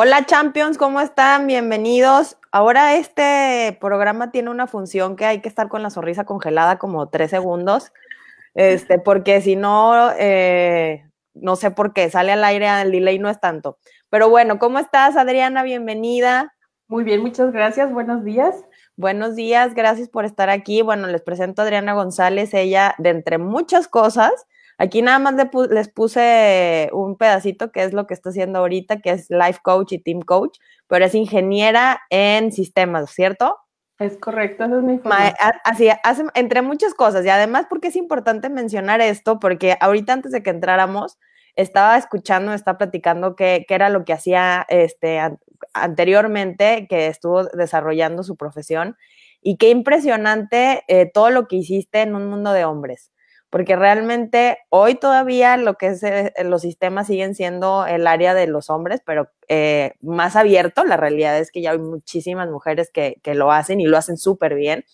Hola Champions, ¿cómo están? Bienvenidos. Ahora este programa tiene una función que hay que estar con la sonrisa congelada como tres segundos, este, porque si no, eh, no sé por qué, sale al aire, el delay no es tanto. Pero bueno, ¿cómo estás Adriana? Bienvenida. Muy bien, muchas gracias. Buenos días. Buenos días, gracias por estar aquí. Bueno, les presento a Adriana González, ella de entre muchas cosas Aquí nada más les puse un pedacito que es lo que está haciendo ahorita, que es Life Coach y Team Coach, pero es ingeniera en sistemas, ¿cierto? Es correcto, eso es mi Así, hace, entre muchas cosas, y además porque es importante mencionar esto, porque ahorita antes de que entráramos, estaba escuchando, estaba platicando qué, era lo que hacía este, anteriormente, que estuvo desarrollando su profesión, y qué impresionante eh, todo lo que hiciste en un mundo de hombres porque realmente hoy todavía lo que es eh, los sistemas siguen siendo el área de los hombres, pero eh, más abierto. La realidad es que ya hay muchísimas mujeres que, lo hacen y lo hacen súper bien,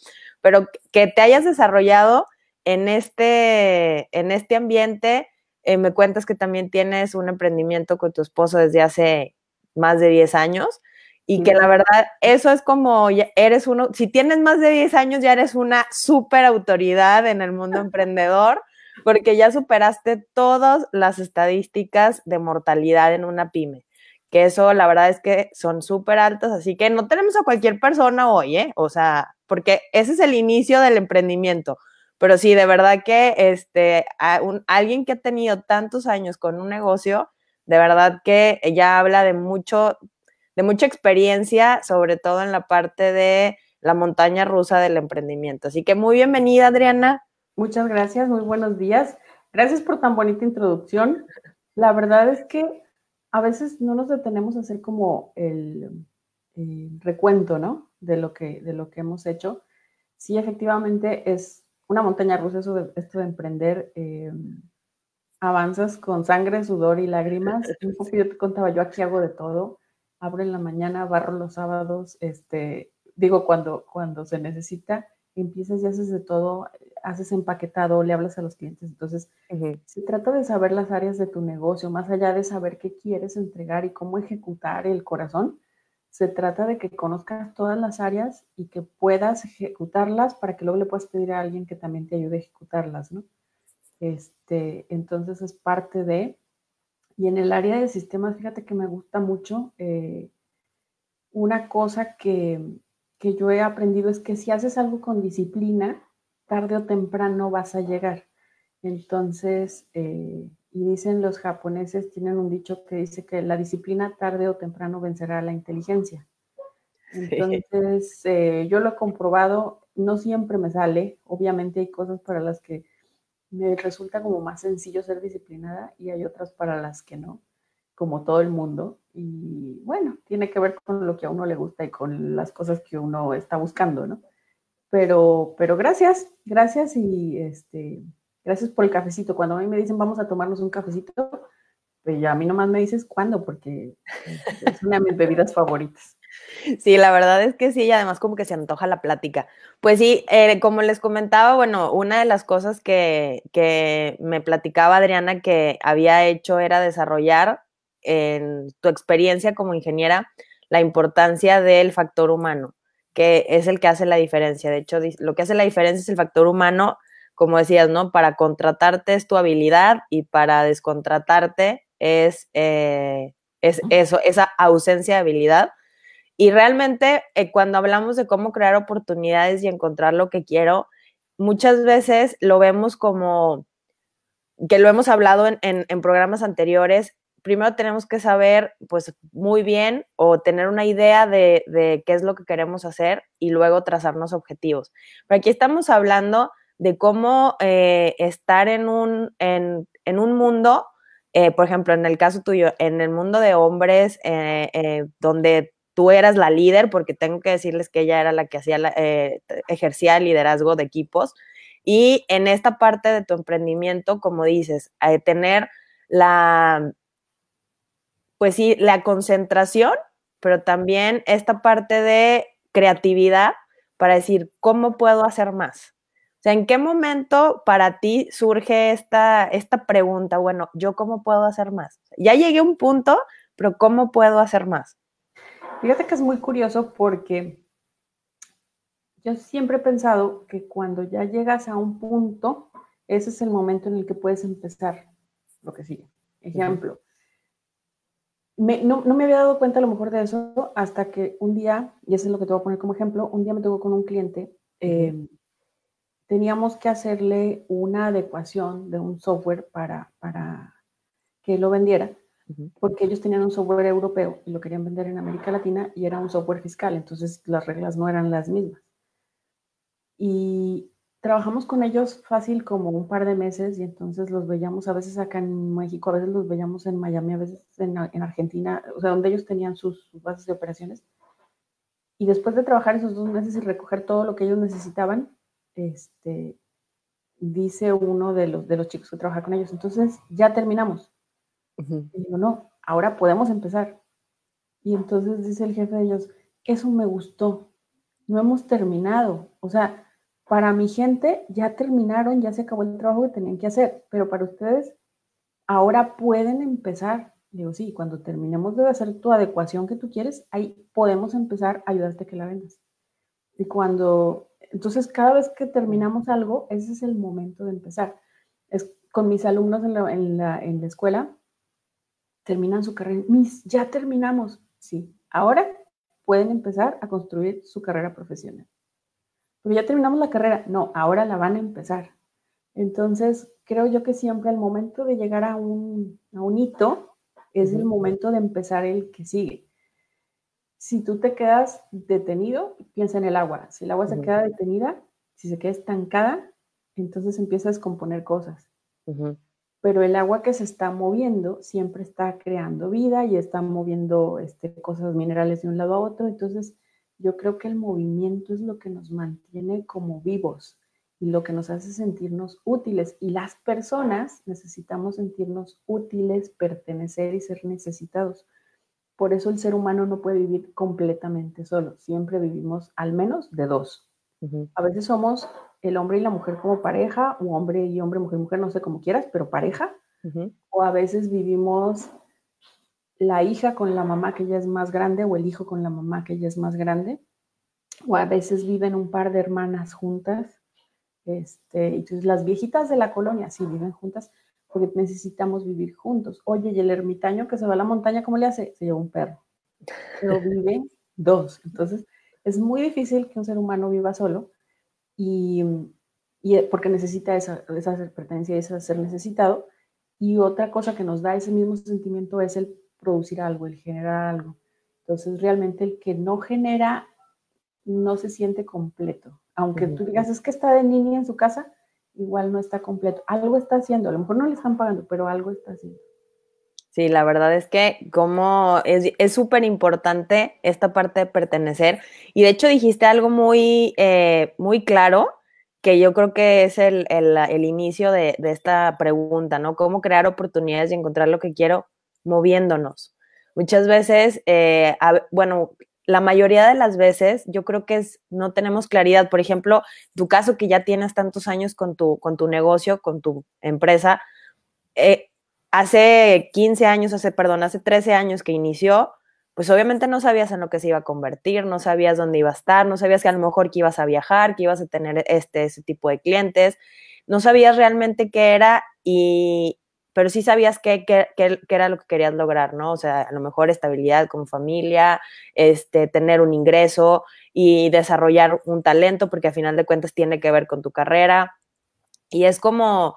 pero que te hayas desarrollado en este, en este ambiente. Eh, me cuentas que también tienes un emprendimiento con tu esposo desde hace más de 10 años y que la verdad, eso es como, eres uno, si tienes más de 10 años, ya eres una súper autoridad en el mundo emprendedor, porque ya superaste todas las estadísticas de mortalidad en una pyme, que eso la verdad es que son súper altas, así que no tenemos a cualquier persona hoy, ¿eh? O sea, porque ese es el inicio del emprendimiento. Pero sí, de verdad que este, alguien que ha tenido tantos años con un negocio, de verdad que ya habla de mucho de mucha experiencia, sobre todo en la parte de la montaña rusa del emprendimiento. Así que muy bienvenida, Adriana. Muchas gracias, muy buenos días. Gracias por tan bonita introducción. La verdad es que a veces no nos detenemos a hacer como el, recuento, ¿no? De lo, que, de lo que hemos hecho. Sí, efectivamente es una montaña rusa eso de, esto de emprender. Eh, avanzas con sangre, sudor y lágrimas. Un poco yo te contaba, yo aquí hago de todo abro en la mañana, barro los sábados, este, digo, cuando, cuando se necesita, empiezas y haces de todo, haces empaquetado, le hablas a los clientes. Entonces, se trata de saber las áreas de tu negocio, más allá de saber qué quieres entregar y cómo ejecutar el corazón, se trata de que conozcas todas las áreas y que puedas ejecutarlas para que luego le puedas pedir a alguien que también te ayude a ejecutarlas, ¿no? Este, entonces es parte de, y en el área de sistemas, fíjate que me gusta mucho. Eh, una cosa que, yo he aprendido es que si haces algo con disciplina, tarde o temprano vas a llegar. Entonces, eh, y dicen los japoneses, tienen un dicho que dice que la disciplina tarde o temprano vencerá a la inteligencia. Entonces, eh, yo lo he comprobado, no siempre me sale, obviamente hay cosas para las que me resulta como más sencillo ser disciplinada y hay otras para las que no, como todo el mundo. Y bueno, tiene que ver con lo que a uno le gusta y con las cosas que uno está buscando, ¿no? Pero, pero gracias, gracias y este, gracias por el cafecito. Cuando a mí me dicen vamos a tomarnos un cafecito, pues ya a mí nomás me dices cuándo, porque es una de mis bebidas favoritas. Sí, la verdad es que sí, y además como que se antoja la plática. Pues sí, eh, como les comentaba, bueno, una de las cosas que, que, me platicaba Adriana que había hecho era desarrollar en tu experiencia como ingeniera la importancia del factor humano, que es el que hace la diferencia. De hecho, lo que hace la diferencia es el factor humano, como decías, ¿no? Para contratarte es tu habilidad y para descontratarte es, eh, es eso, esa ausencia de habilidad y realmente eh, cuando hablamos de cómo crear oportunidades y encontrar lo que quiero, muchas veces lo vemos como que lo hemos hablado en, programas anteriores. Primero tenemos que saber, pues, muy bien o tener una idea de, de, qué es lo que queremos hacer y luego trazarnos objetivos. Pero aquí estamos hablando de cómo eh, estar en un, en, en un mundo, eh, por ejemplo, en el caso tuyo, en el mundo de hombres, donde tú eras la líder, porque tengo que decirles que ella era la que hacía eh, ejercía el liderazgo de equipos. Y en esta parte de tu emprendimiento, como dices, de tener la, pues sí, la concentración, pero también esta parte de creatividad para decir, ¿cómo puedo hacer más? O sea, ¿en qué momento para ti surge esta, esta pregunta? Bueno, ¿yo cómo puedo hacer más? Ya llegué a un punto pero ¿cómo puedo hacer más? Fíjate que es muy curioso porque yo siempre he pensado que cuando ya llegas a un punto, ese es el momento en el que puedes empezar lo que sigue. Ejemplo, no, me había dado cuenta a lo mejor de eso hasta que un día, y eso es lo que te voy a poner como ejemplo, un día me tocó con un cliente, em, teníamos que hacerle una adecuación de un software para, para que lo vendiera, porque ellos tenían un software europeo y lo querían vender en América Latina y era un software fiscal, entonces las reglas no eran las mismas. Y trabajamos con ellos fácil como un par de meses y entonces los veíamos a veces acá en México, a veces los veíamos en Miami, a veces en, Argentina, o sea, donde ellos tenían sus, bases de operaciones. Y después de trabajar esos dos meses y recoger todo lo que ellos necesitaban, este, dice uno de los, de los chicos que trabaja con ellos, entonces ya terminamos. Y digo, no, ahora podemos empezar. Y entonces dice el jefe de ellos, eso me gustó, no hemos terminado. O sea, para mi gente ya terminaron, ya se acabó el trabajo que tenían que hacer, pero para ustedes ahora pueden empezar. Digo, sí, cuando terminemos de hacer tu adecuación que tú quieres, ahí podemos empezar a ayudarte a que la vendas. Y cuando, entonces cada vez que terminamos algo, ese es el momento de empezar. Es con mis alumnos en la, en la, en la escuela, terminan su carrera, mis, ya terminamos. Sí, ahora pueden empezar a construir su carrera profesional pero ya terminamos la carrera. No, ahora la van a empezar. Entonces, creo yo que siempre al momento de llegar a un, a un hito es el momento de empezar el que sigue. Si tú te quedas detenido, piensa en el agua. Si el agua se queda detenida, si se queda estancada, entonces empieza a descomponer cosas. Pero el agua que se está moviendo siempre está creando vida y está moviendo este, cosas minerales de un lado a otro. Entonces, yo creo que el movimiento es lo que nos mantiene como vivos y lo que nos hace sentirnos útiles. Y las personas necesitamos sentirnos útiles, pertenecer y ser necesitados. Por eso el ser humano no puede vivir completamente solo. Siempre vivimos al menos de dos. A veces somos el hombre y la mujer como pareja, o hombre y hombre, mujer, mujer, no sé cómo quieras, pero pareja. O a veces vivimos la hija con la mamá que ya es más grande o el hijo con la mamá que ya es más grande. O a veces viven un par de hermanas juntas. Este, entonces las viejitas de la colonia sí viven juntas porque necesitamos vivir juntos. Oye, y el ermitaño que se va a la montaña, ¿cómo le hace? Se lleva un perro. Pero viven dos. Entonces es muy difícil que un ser humano viva solo y, y porque necesita esa, esa pertenencia, ese ser necesitado. Y otra cosa que nos da ese mismo sentimiento es el producir algo, el generar algo. Entonces, realmente el que no genera no se siente completo. Aunque tú digas, es que está de niña en su casa, igual no está completo. Algo está haciendo, a lo mejor no le están pagando, pero algo está haciendo. Sí, la verdad es que como es súper importante esta parte de pertenecer. Y de hecho dijiste algo muy, eh, muy claro, que yo creo que es el, inicio de, de, esta pregunta, ¿no? Cómo crear oportunidades y encontrar lo que quiero moviéndonos. Muchas veces, eh, bueno, la mayoría de las veces yo creo que es, no tenemos claridad. Por ejemplo, tu caso que ya tienes tantos años con tu, con tu negocio, con tu empresa, eh, hace 15 años, hace, perdón, hace 13 años que inició, pues obviamente no sabías en lo que se iba a convertir, no sabías dónde iba a estar, no sabías que a lo mejor que ibas a viajar, que ibas a tener este, tipo de clientes, no sabías realmente qué era y, pero sí sabías qué, era lo que querías lograr, ¿no? O sea, a lo mejor estabilidad como familia, este, tener un ingreso y desarrollar un talento, porque a final de cuentas tiene que ver con tu carrera. Y es como,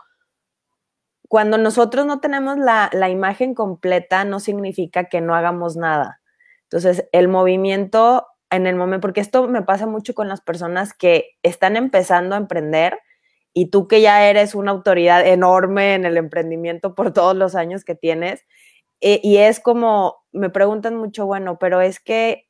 cuando nosotros no tenemos la, la imagen completa, no significa que no hagamos nada. Entonces, el movimiento en el momento, porque esto me pasa mucho con las personas que están empezando a emprender y tú que ya eres una autoridad enorme en el emprendimiento por todos los años que tienes, eh, y es como, me preguntan mucho, bueno, pero es que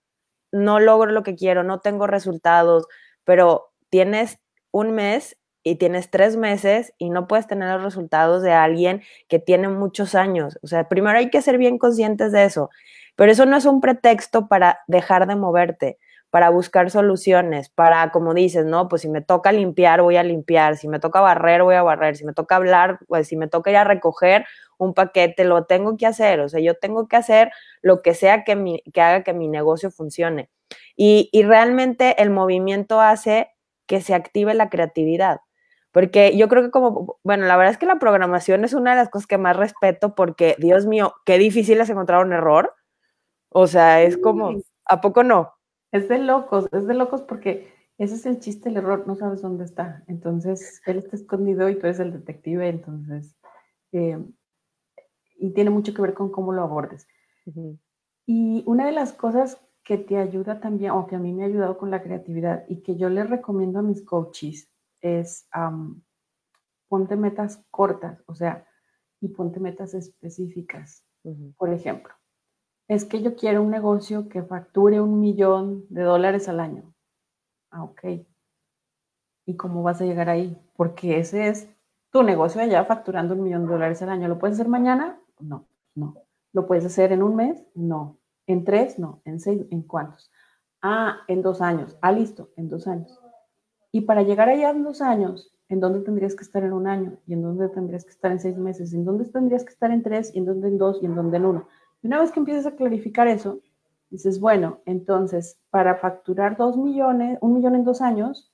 no logro lo que quiero, no tengo resultados, pero tienes un mes y tienes tres meses y no puedes tener los resultados de alguien que tiene muchos años. O sea, primero hay que ser bien conscientes de eso, pero eso no es un pretexto para dejar de moverte, para buscar soluciones, para, como dices, ¿no? Pues si me toca limpiar, voy a limpiar, si me toca barrer, voy a barrer, si me toca hablar, pues si me toca ir a recoger un paquete, lo tengo que hacer, o sea, yo tengo que hacer lo que sea que, mi, que haga que mi negocio funcione. Y, y realmente el movimiento hace que se active la creatividad. Porque yo creo que como, bueno, la verdad es que la programación es una de las cosas que más respeto porque, Dios mío, qué difícil es encontrar un error. O sea, es como, ¿a poco no? Es de locos, es de locos porque ese es el chiste, el error, no sabes dónde está. Entonces, él está escondido y tú eres el detective, entonces, eh, y tiene mucho que ver con cómo lo abordes. Y una de las cosas que te ayuda también, o que a mí me ha ayudado con la creatividad y que yo les recomiendo a mis coaches es ponte metas cortas, o sea, y ponte metas específicas. Por ejemplo, es que yo quiero un negocio que facture un millón de dólares al año. Ah, ok. ¿Y cómo vas a llegar ahí? Porque ese es tu negocio allá facturando un millón de dólares al año. ¿Lo puedes hacer mañana? No, no. ¿Lo puedes hacer en un mes? No. ¿En tres? No. ¿En seis? ¿En cuántos? Ah, en dos años. Ah, listo, en dos años. Y para llegar allá en dos años, ¿en dónde tendrías que estar en un año? ¿Y en dónde tendrías que estar en seis meses? ¿En dónde tendrías que estar en tres? ¿Y en dónde en dos? ¿Y en dónde en uno? Y una vez que empiezas a clarificar eso, dices, bueno, entonces, para facturar dos millones, un millón en dos años,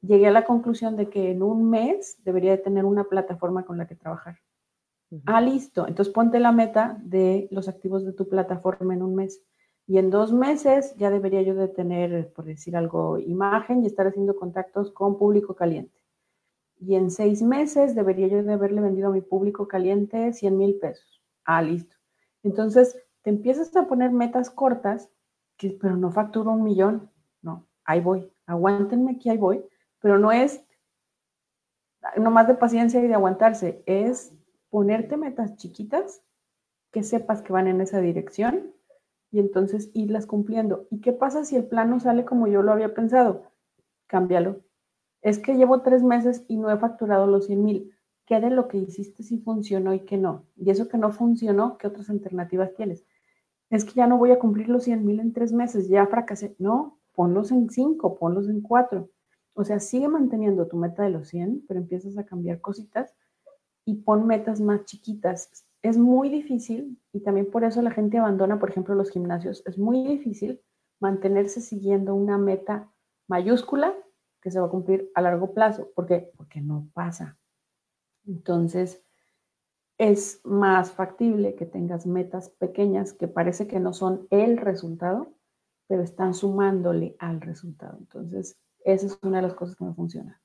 llegué a la conclusión de que en un mes debería de tener una plataforma con la que trabajar. Ah, listo. Entonces ponte la meta de los activos de tu plataforma en un mes. Y en dos meses ya debería yo de tener, por decir algo, imagen y estar haciendo contactos con público caliente. Y en seis meses debería yo de haberle vendido a mi público caliente 100 mil pesos. Ah, listo. Entonces te empiezas a poner metas cortas, pero no facturo un millón. No, ahí voy. Aguántenme aquí, ahí voy. Pero no es no más de paciencia y de aguantarse, es ponerte metas chiquitas que sepas que van en esa dirección y entonces irlas cumpliendo. ¿Y qué pasa si el plan no sale como yo lo había pensado? Cámbialo. Es que llevo tres meses y no he facturado los 100 mil. ¿Qué de lo que hiciste si funcionó y qué no? Y eso que no funcionó, ¿qué otras alternativas tienes? Es que ya no voy a cumplir los 100 mil en tres meses, ya fracasé. No, ponlos en cinco, ponlos en cuatro. O sea, sigue manteniendo tu meta de los 100, pero empiezas a cambiar cositas y pon metas más chiquitas es muy difícil y también por eso la gente abandona, por ejemplo, los gimnasios. Es muy difícil mantenerse siguiendo una meta mayúscula que se va a cumplir a largo plazo. ¿Por qué? Porque no pasa. Entonces, es más factible que tengas metas pequeñas que parece que no son el resultado, pero están sumándole al resultado. Entonces, esa es una de las cosas que no funciona.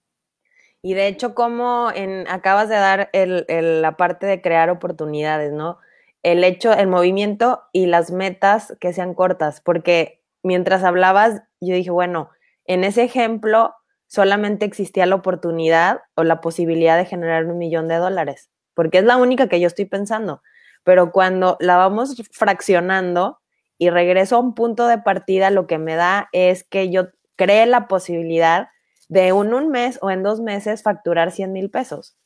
Y de hecho, como en, acabas de dar el, la parte de crear oportunidades, ¿no? El hecho, el movimiento y las metas que sean cortas, porque mientras hablabas, yo dije, bueno, en ese ejemplo solamente existía la oportunidad o la posibilidad de generar un millón de dólares, porque es la única que yo estoy pensando. Pero cuando la vamos fraccionando y regreso a un punto de partida, lo que me da es que yo cree la posibilidad de un, un mes o en dos meses facturar 100 mil pesos.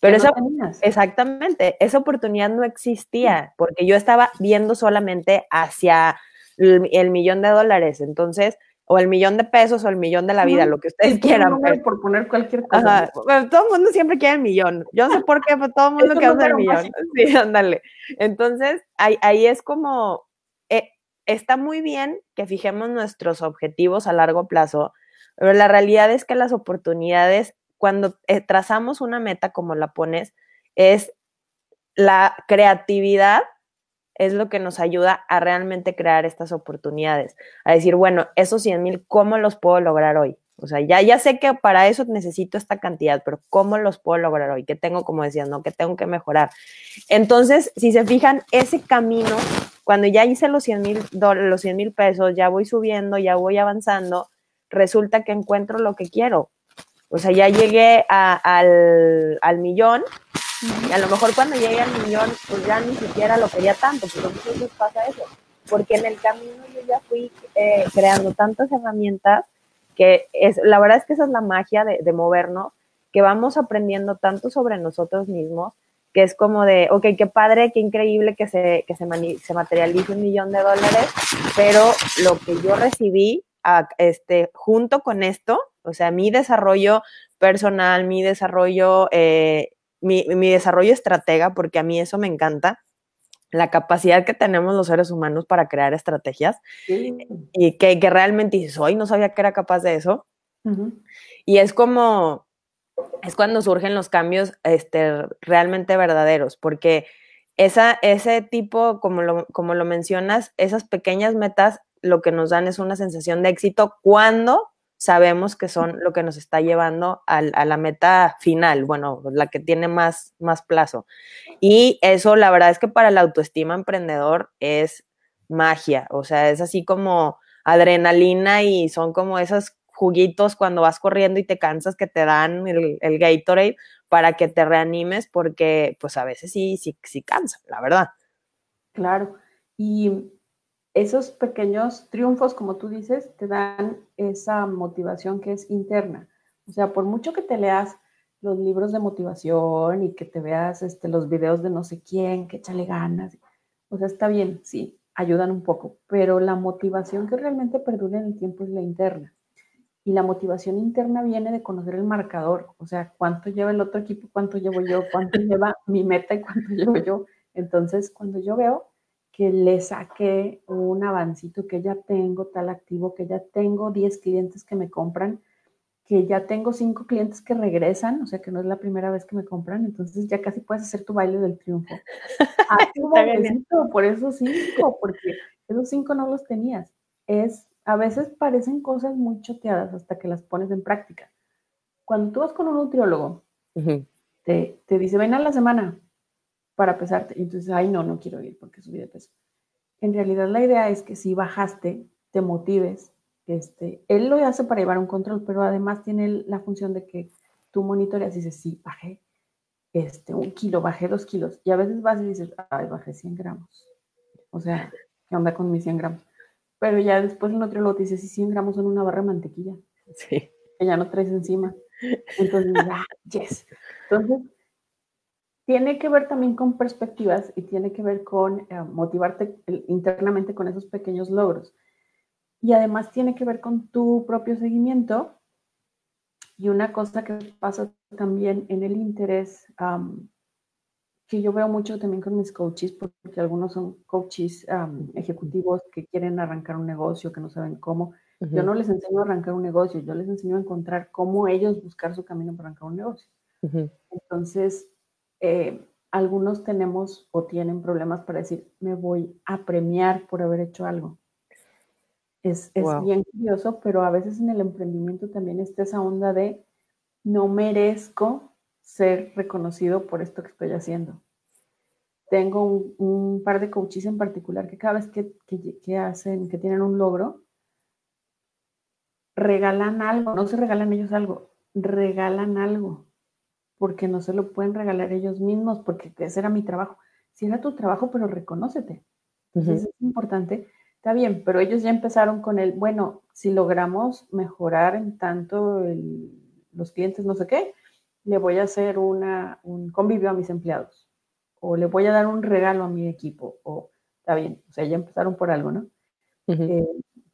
Pero esa, exactamente, esa oportunidad no existía porque yo estaba viendo solamente hacia el, millón de dólares, entonces, o el millón de pesos o el millón de la vida, lo que ustedes quieran. Por poner cualquier cosa. todo el mundo siempre quiere el millón. Yo no sé por qué, pero todo el mundo quiere el millón. Sí, ándale. Entonces, ahí, ahí es como, eh, está muy bien que fijemos nuestros objetivos a largo plazo, pero la realidad es que las oportunidades, cuando eh, trazamos una meta como la pones, es la creatividad es lo que nos ayuda a realmente crear estas oportunidades, a decir, bueno, esos 100 mil, ¿cómo los puedo lograr hoy? O sea, ya, ya sé que para eso necesito esta cantidad, pero ¿cómo los puedo lograr hoy? ¿Qué tengo, como decías, no? ¿Qué tengo que mejorar? Entonces, si se fijan, ese camino, cuando ya hice los 100 mil los 100 mil pesos, ya voy subiendo, ya voy avanzando, resulta que encuentro lo que quiero. O sea, ya llegué al, al, millón y a lo mejor cuando llegue al millón, pues ya ni siquiera lo quería tanto, pero muchas veces pasa eso, porque en el camino yo ya fui eh, creando tantas herramientas que es, la verdad es que esa es la magia de, de movernos, que vamos aprendiendo tanto sobre nosotros mismos, que es como de, ok, qué padre, qué increíble que se, que se, se materialice un millón de dólares, pero lo que yo recibí este, junto con esto, o sea, mi desarrollo personal, mi desarrollo, eh, mi, mi desarrollo estratega, porque a mí eso me encanta, la capacidad que tenemos los seres humanos para crear estrategias y que, que, realmente dices, hoy no sabía que era capaz de eso. Y es como, es cuando surgen los cambios este, realmente verdaderos, porque esa, ese tipo, como lo, como lo mencionas, esas pequeñas metas lo que nos dan es una sensación de éxito cuando sabemos que son lo que nos está llevando a, la meta final, bueno, la que tiene más, plazo. Y eso, la verdad es que para la autoestima emprendedor es magia, o sea, es así como adrenalina y son como esos juguitos cuando vas corriendo y te cansas que te dan el, el Gatorade para que te reanimes porque pues a veces sí, sí, sí cansa, la verdad. Claro, y esos pequeños triunfos, como tú dices, te dan esa motivación que es interna. O sea, por mucho que te leas los libros de motivación y que te veas este, los videos de no sé quién, que échale ganas, o sea, está bien, sí, ayudan un poco, pero la motivación que realmente perdura en el tiempo es la interna. Y la motivación interna viene de conocer el marcador, o sea, cuánto lleva el otro equipo, cuánto llevo yo, cuánto lleva mi meta y cuánto llevo yo. Entonces, cuando yo veo que le saqué un avancito, que ya tengo tal activo, que ya tengo 10 clientes que me compran, que ya tengo 5 clientes que regresan, o sea que no es la primera vez que me compran, entonces ya casi puedes hacer tu baile del triunfo. por esos 5, porque esos 5 no los tenías. Es, a veces parecen cosas muy choteadas hasta que las pones en práctica. Cuando tú vas con un nutriólogo, te, te dice, ven a la semana, para pesarte. Y entonces, ay, no, no quiero ir porque subí de peso. En realidad la idea es que si bajaste, te motives. Este, él lo hace para llevar un control, pero además tiene la función de que tú monitoreas y dices, sí, bajé este, un kilo, bajé dos kilos. Y a veces vas y dices, ay, bajé 100 gramos. O sea, ¿qué onda con mis 100 gramos? Pero ya después el nutriólogo te dice, sí, 100 gramos son una barra de mantequilla. Sí. Que ya no traes encima. Entonces, ah, yes. Entonces, tiene que ver también con perspectivas y tiene que ver con eh, motivarte internamente con esos pequeños logros. Y además tiene que ver con tu propio seguimiento. Y una cosa que pasa también en el interés, que yo veo mucho también con mis coaches, porque algunos son coaches ejecutivos que quieren arrancar un negocio, que no saben cómo. Yo no les enseño a arrancar un negocio, yo les enseño a encontrar cómo ellos buscar su camino para arrancar un negocio. Entonces, eh, algunos tenemos o tienen problemas para decir, me voy a premiar por haber hecho algo. Es, bien curioso, pero a veces en el emprendimiento también está esa onda de no merezco ser reconocido por esto que estoy haciendo. Tengo un, par de coaches en particular que cada vez que, que, hacen, que tienen un logro, regalan algo, no se regalan ellos algo, regalan algo porque no se lo pueden regalar ellos mismos, porque ese era mi trabajo. Si era tu trabajo, pero reconócete. Entonces es importante. Está bien, pero ellos ya empezaron con el, bueno, si logramos mejorar en tanto los clientes, no sé qué, le voy a hacer una, un convivio a mis empleados, o le voy a dar un regalo a mi equipo, o está bien, o sea, ya empezaron por algo, ¿no?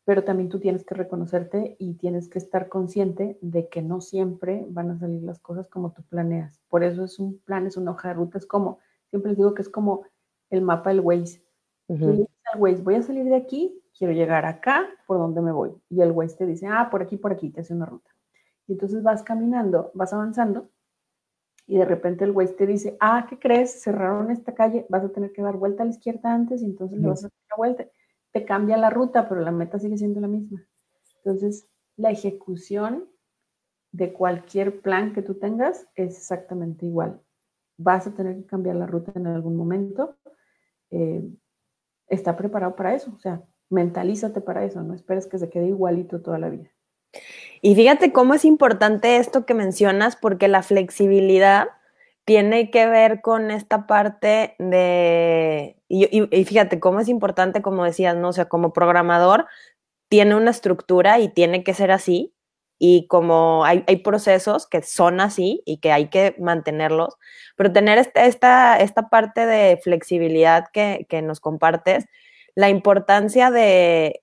Pero también tú tienes que reconocerte y tienes que estar consciente de que no siempre van a salir las cosas como tú planeas. Por eso es un plan, es una hoja de ruta, es como, siempre les digo que es como el mapa del Waze. Tú le dices al Waze, voy a salir de aquí, quiero llegar acá, ¿por dónde me voy? Y el Waze te dice, ah, por aquí, por aquí, te hace una ruta. Y entonces vas caminando, vas avanzando y de repente el Waze te dice, ah, ¿qué crees? Cerraron esta calle, vas a tener que dar vuelta a la izquierda antes y entonces le vas a dar una vuelta cambia la ruta, pero la meta sigue siendo la misma. Entonces, la ejecución de cualquier plan que tú tengas es exactamente igual. Vas a tener que cambiar la ruta en algún momento. Eh, está preparado para eso, o sea, mentalízate para eso, no esperes que se quede igualito toda la vida. Y fíjate cómo es importante esto que mencionas, porque la flexibilidad tiene que ver con esta parte de, y, fíjate cómo es importante, como decías, ¿no? O sea, como programador tiene una estructura y tiene que ser así, y como hay, procesos que son así y que hay que mantenerlos, pero tener este, esta, esta parte de flexibilidad que, que nos compartes, la importancia de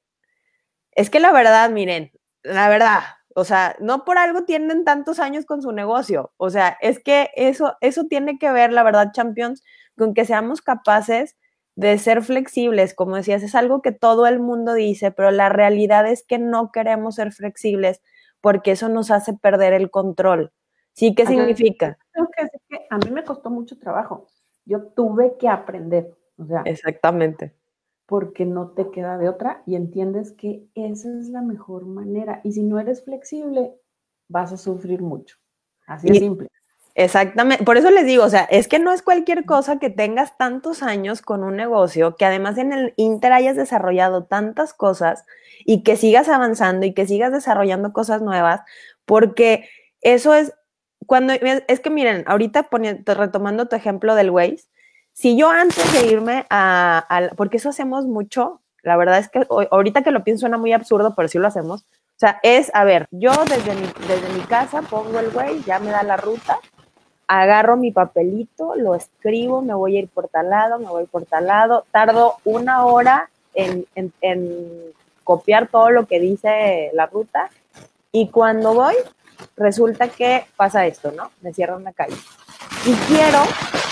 Es que la verdad, miren, la verdad, o sea, no por algo tienen tantos años con su negocio. O sea, es que eso, eso tiene que ver, la verdad, Champions, con que seamos capaces de ser flexibles. Como decías, es algo que todo el mundo dice, pero la realidad es que no queremos ser flexibles porque eso nos hace perder el control. ¿Sí? ¿Qué significa? Creo que, que a mí me costó mucho trabajo. Yo tuve que aprender. O sea, Exactamente porque no te queda de otra y entiendes que esa es la mejor manera. Y si no eres flexible, vas a sufrir mucho. Así de simple. Exactamente, por eso les digo, o sea, es que no es cualquier cosa que tengas tantos años con un negocio, que además en el Inter hayas desarrollado tantas cosas y que sigas avanzando y que sigas desarrollando cosas nuevas, porque eso es cuando, es que miren, ahorita poniendo, retomando tu ejemplo del Waze, si yo antes de irme a, porque eso hacemos mucho, la verdad es que ahorita que lo pienso suena muy absurdo, pero sí lo hacemos. O sea, es, a ver, yo desde mi, desde mi casa pongo el güey, ya me da la ruta, agarro mi papelito, lo escribo, me voy a ir por tal lado, me voy por tal lado, tardo una hora en, en copiar todo lo que dice la ruta y cuando voy, resulta que pasa esto, ¿no? Me cierran la calle. Y quiero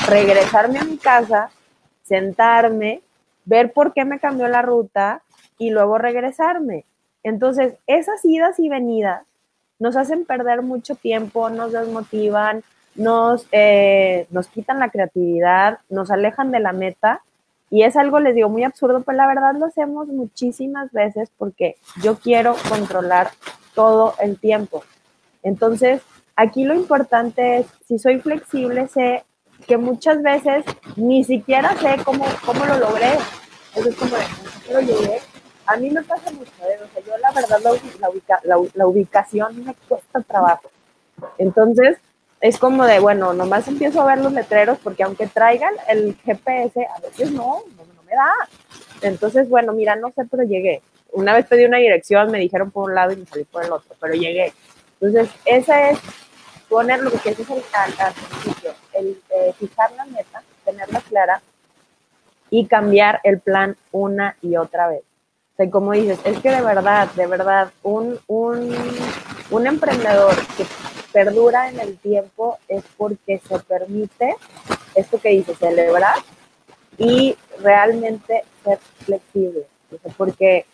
regresarme a mi casa, sentarme, ver por qué me cambió la ruta y luego regresarme. Entonces, esas idas y venidas nos hacen perder mucho tiempo, nos desmotivan, nos, eh, nos quitan la creatividad, nos alejan de la meta. Y es algo, les digo, muy absurdo, pero la verdad lo hacemos muchísimas veces porque yo quiero controlar todo el tiempo. Entonces, aquí lo importante es, si soy flexible, sé que muchas veces ni siquiera sé cómo, cómo lo logré. Eso es como de, pero llegué. A mí me pasa mucho, ¿eh? o sea, yo la verdad la, la, ubicación me cuesta trabajo. Entonces, es como de, bueno, nomás empiezo a ver los letreros porque aunque traigan el GPS, a veces no, no, me da. Entonces, bueno, mira, no sé, pero llegué. Una vez pedí una dirección, me dijeron por un lado y me salí por el otro, pero llegué. Entonces, esa es poner lo que es el al, principio, el eh, fijar la meta, tenerla clara y cambiar el plan una y otra vez. O sea, como dices, es que de verdad, de verdad, un, un, un emprendedor que perdura en el tiempo es porque se permite esto que dice, celebrar y realmente ser flexible. porque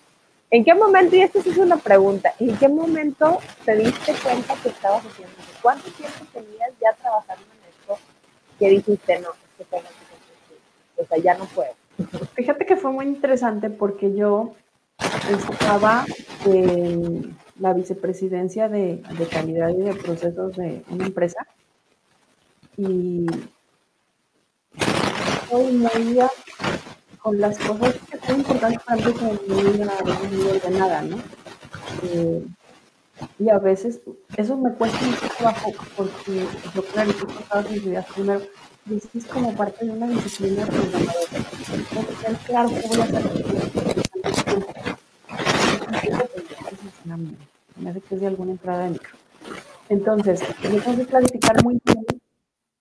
¿En qué momento, y esto es una pregunta, ¿en qué momento te diste cuenta que estabas haciendo? ¿Cuánto tiempo tenías ya trabajando en que dijiste, no, que tengo que o sea, ya no puedo? Fíjate que fue muy interesante porque yo estaba en la vicepresidencia de, de calidad y de procesos de una empresa y hoy muy con las cosas que son importantes para mí como muy de nada, ¿no? Eh, y a veces eso me cuesta mucho trabajo porque yo clarifico todas mis ideas primero. Y es como parte de una disciplina programadora. Claro, ¿qué voy a hacer? Me hace que es de alguna entrada de micro. Entonces, yo tengo que clarificar muy bien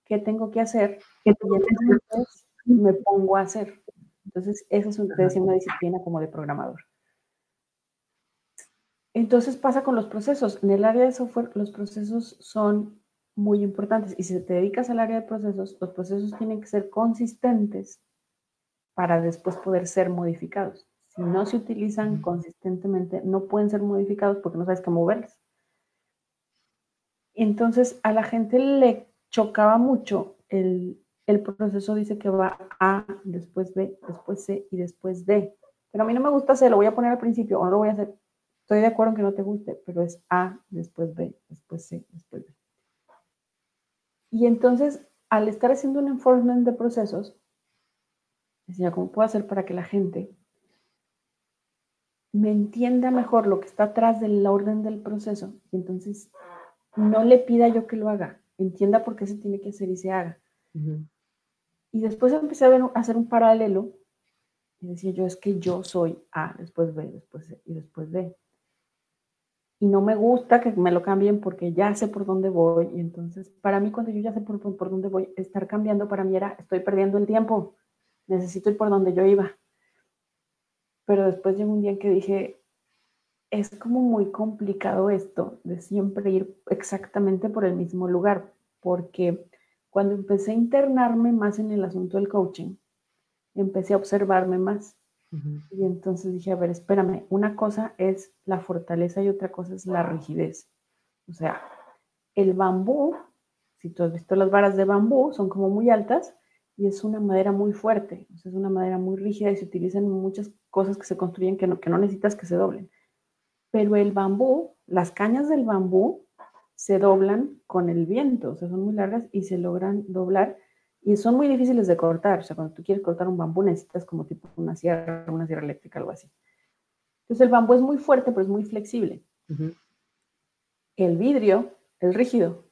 qué tengo que hacer y entonces me pongo a hacer. Entonces, esa es una, disciplina como de programador. Entonces pasa con los procesos. En el área de software los procesos son muy importantes y si te dedicas al área de procesos, los procesos tienen que ser consistentes para después poder ser modificados. Si no se utilizan consistentemente, no pueden ser modificados porque no sabes cómo moverlos. Entonces a la gente le chocaba mucho el el proceso dice que va A, después B, después C y después D. Pero a mí no me gusta C, lo voy a poner al principio o no lo voy a hacer. Estoy de acuerdo en que no te guste, pero es A, después B, después C, después D. Y entonces, al estar haciendo un enforcement de procesos, decía, ¿cómo puedo hacer para que la gente me entienda mejor lo que está atrás del orden del proceso? Y entonces no le pida yo que lo haga, entienda por qué se tiene que hacer y se haga. Y después empecé a, ver, hacer un paralelo y decía yo, es que yo soy A, después B, después C y después D. Y no me gusta que me lo cambien porque ya sé por dónde voy. Y entonces, para mí, cuando yo ya sé por, por, dónde voy, estar cambiando para mí era, estoy perdiendo el tiempo, necesito ir por donde yo iba. Pero después llegó un día en que dije, es como muy complicado esto de siempre ir exactamente por el mismo lugar, porque cuando empecé a internarme más en el asunto del coaching, empecé a observarme más. Y entonces dije, a ver, espérame, una cosa es la fortaleza y otra cosa es la rigidez. O sea, el bambú, si tú has visto las varas de bambú, son como muy altas y es una madera muy fuerte, es una madera muy rígida y se utilizan muchas cosas que se construyen que no, que no necesitas que se doblen. Pero el bambú, las cañas del bambú se doblan con el viento, o sea, son muy largas y se logran doblar y son muy difíciles de cortar. O sea, cuando tú quieres cortar un bambú necesitas como tipo una sierra, una sierra eléctrica, algo así. Entonces el bambú es muy fuerte, pero es muy flexible. El vidrio es rígido.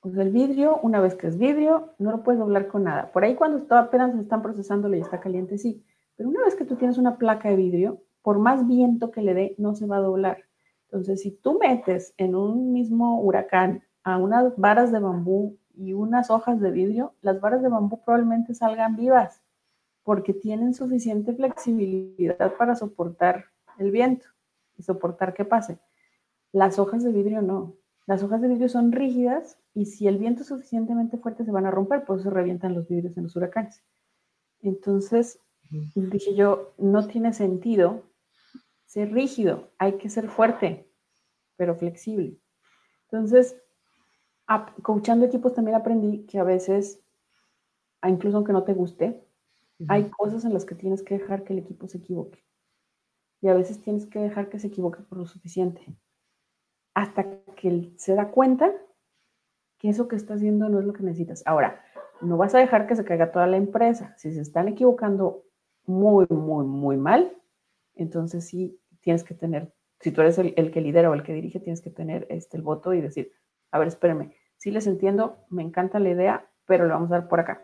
O sea, el vidrio, una vez que es vidrio, no lo puedes doblar con nada. Por ahí cuando está, apenas están procesándolo y está caliente, sí. Pero una vez que tú tienes una placa de vidrio, por más viento que le dé, no se va a doblar. Entonces, si tú metes en un mismo huracán a unas varas de bambú y unas hojas de vidrio, las varas de bambú probablemente salgan vivas porque tienen suficiente flexibilidad para soportar el viento y soportar que pase. Las hojas de vidrio no. Las hojas de vidrio son rígidas y si el viento es suficientemente fuerte se van a romper, por eso revientan los vidrios en los huracanes. Entonces, dije yo, no tiene sentido ser rígido, hay que ser fuerte, pero flexible. Entonces, coachando equipos también aprendí que a veces, incluso aunque no te guste, hay cosas en las que tienes que dejar que el equipo se equivoque. Y a veces tienes que dejar que se equivoque por lo suficiente. Hasta que él se da cuenta que eso que está haciendo no es lo que necesitas. Ahora, no vas a dejar que se caiga toda la empresa. Si se están equivocando muy, muy, muy mal, entonces sí tienes que tener, si tú eres el, que lidera o el que dirige, tienes que tener este, el voto y decir, a ver, espérenme, sí les entiendo, me encanta la idea, pero lo vamos a dar por acá.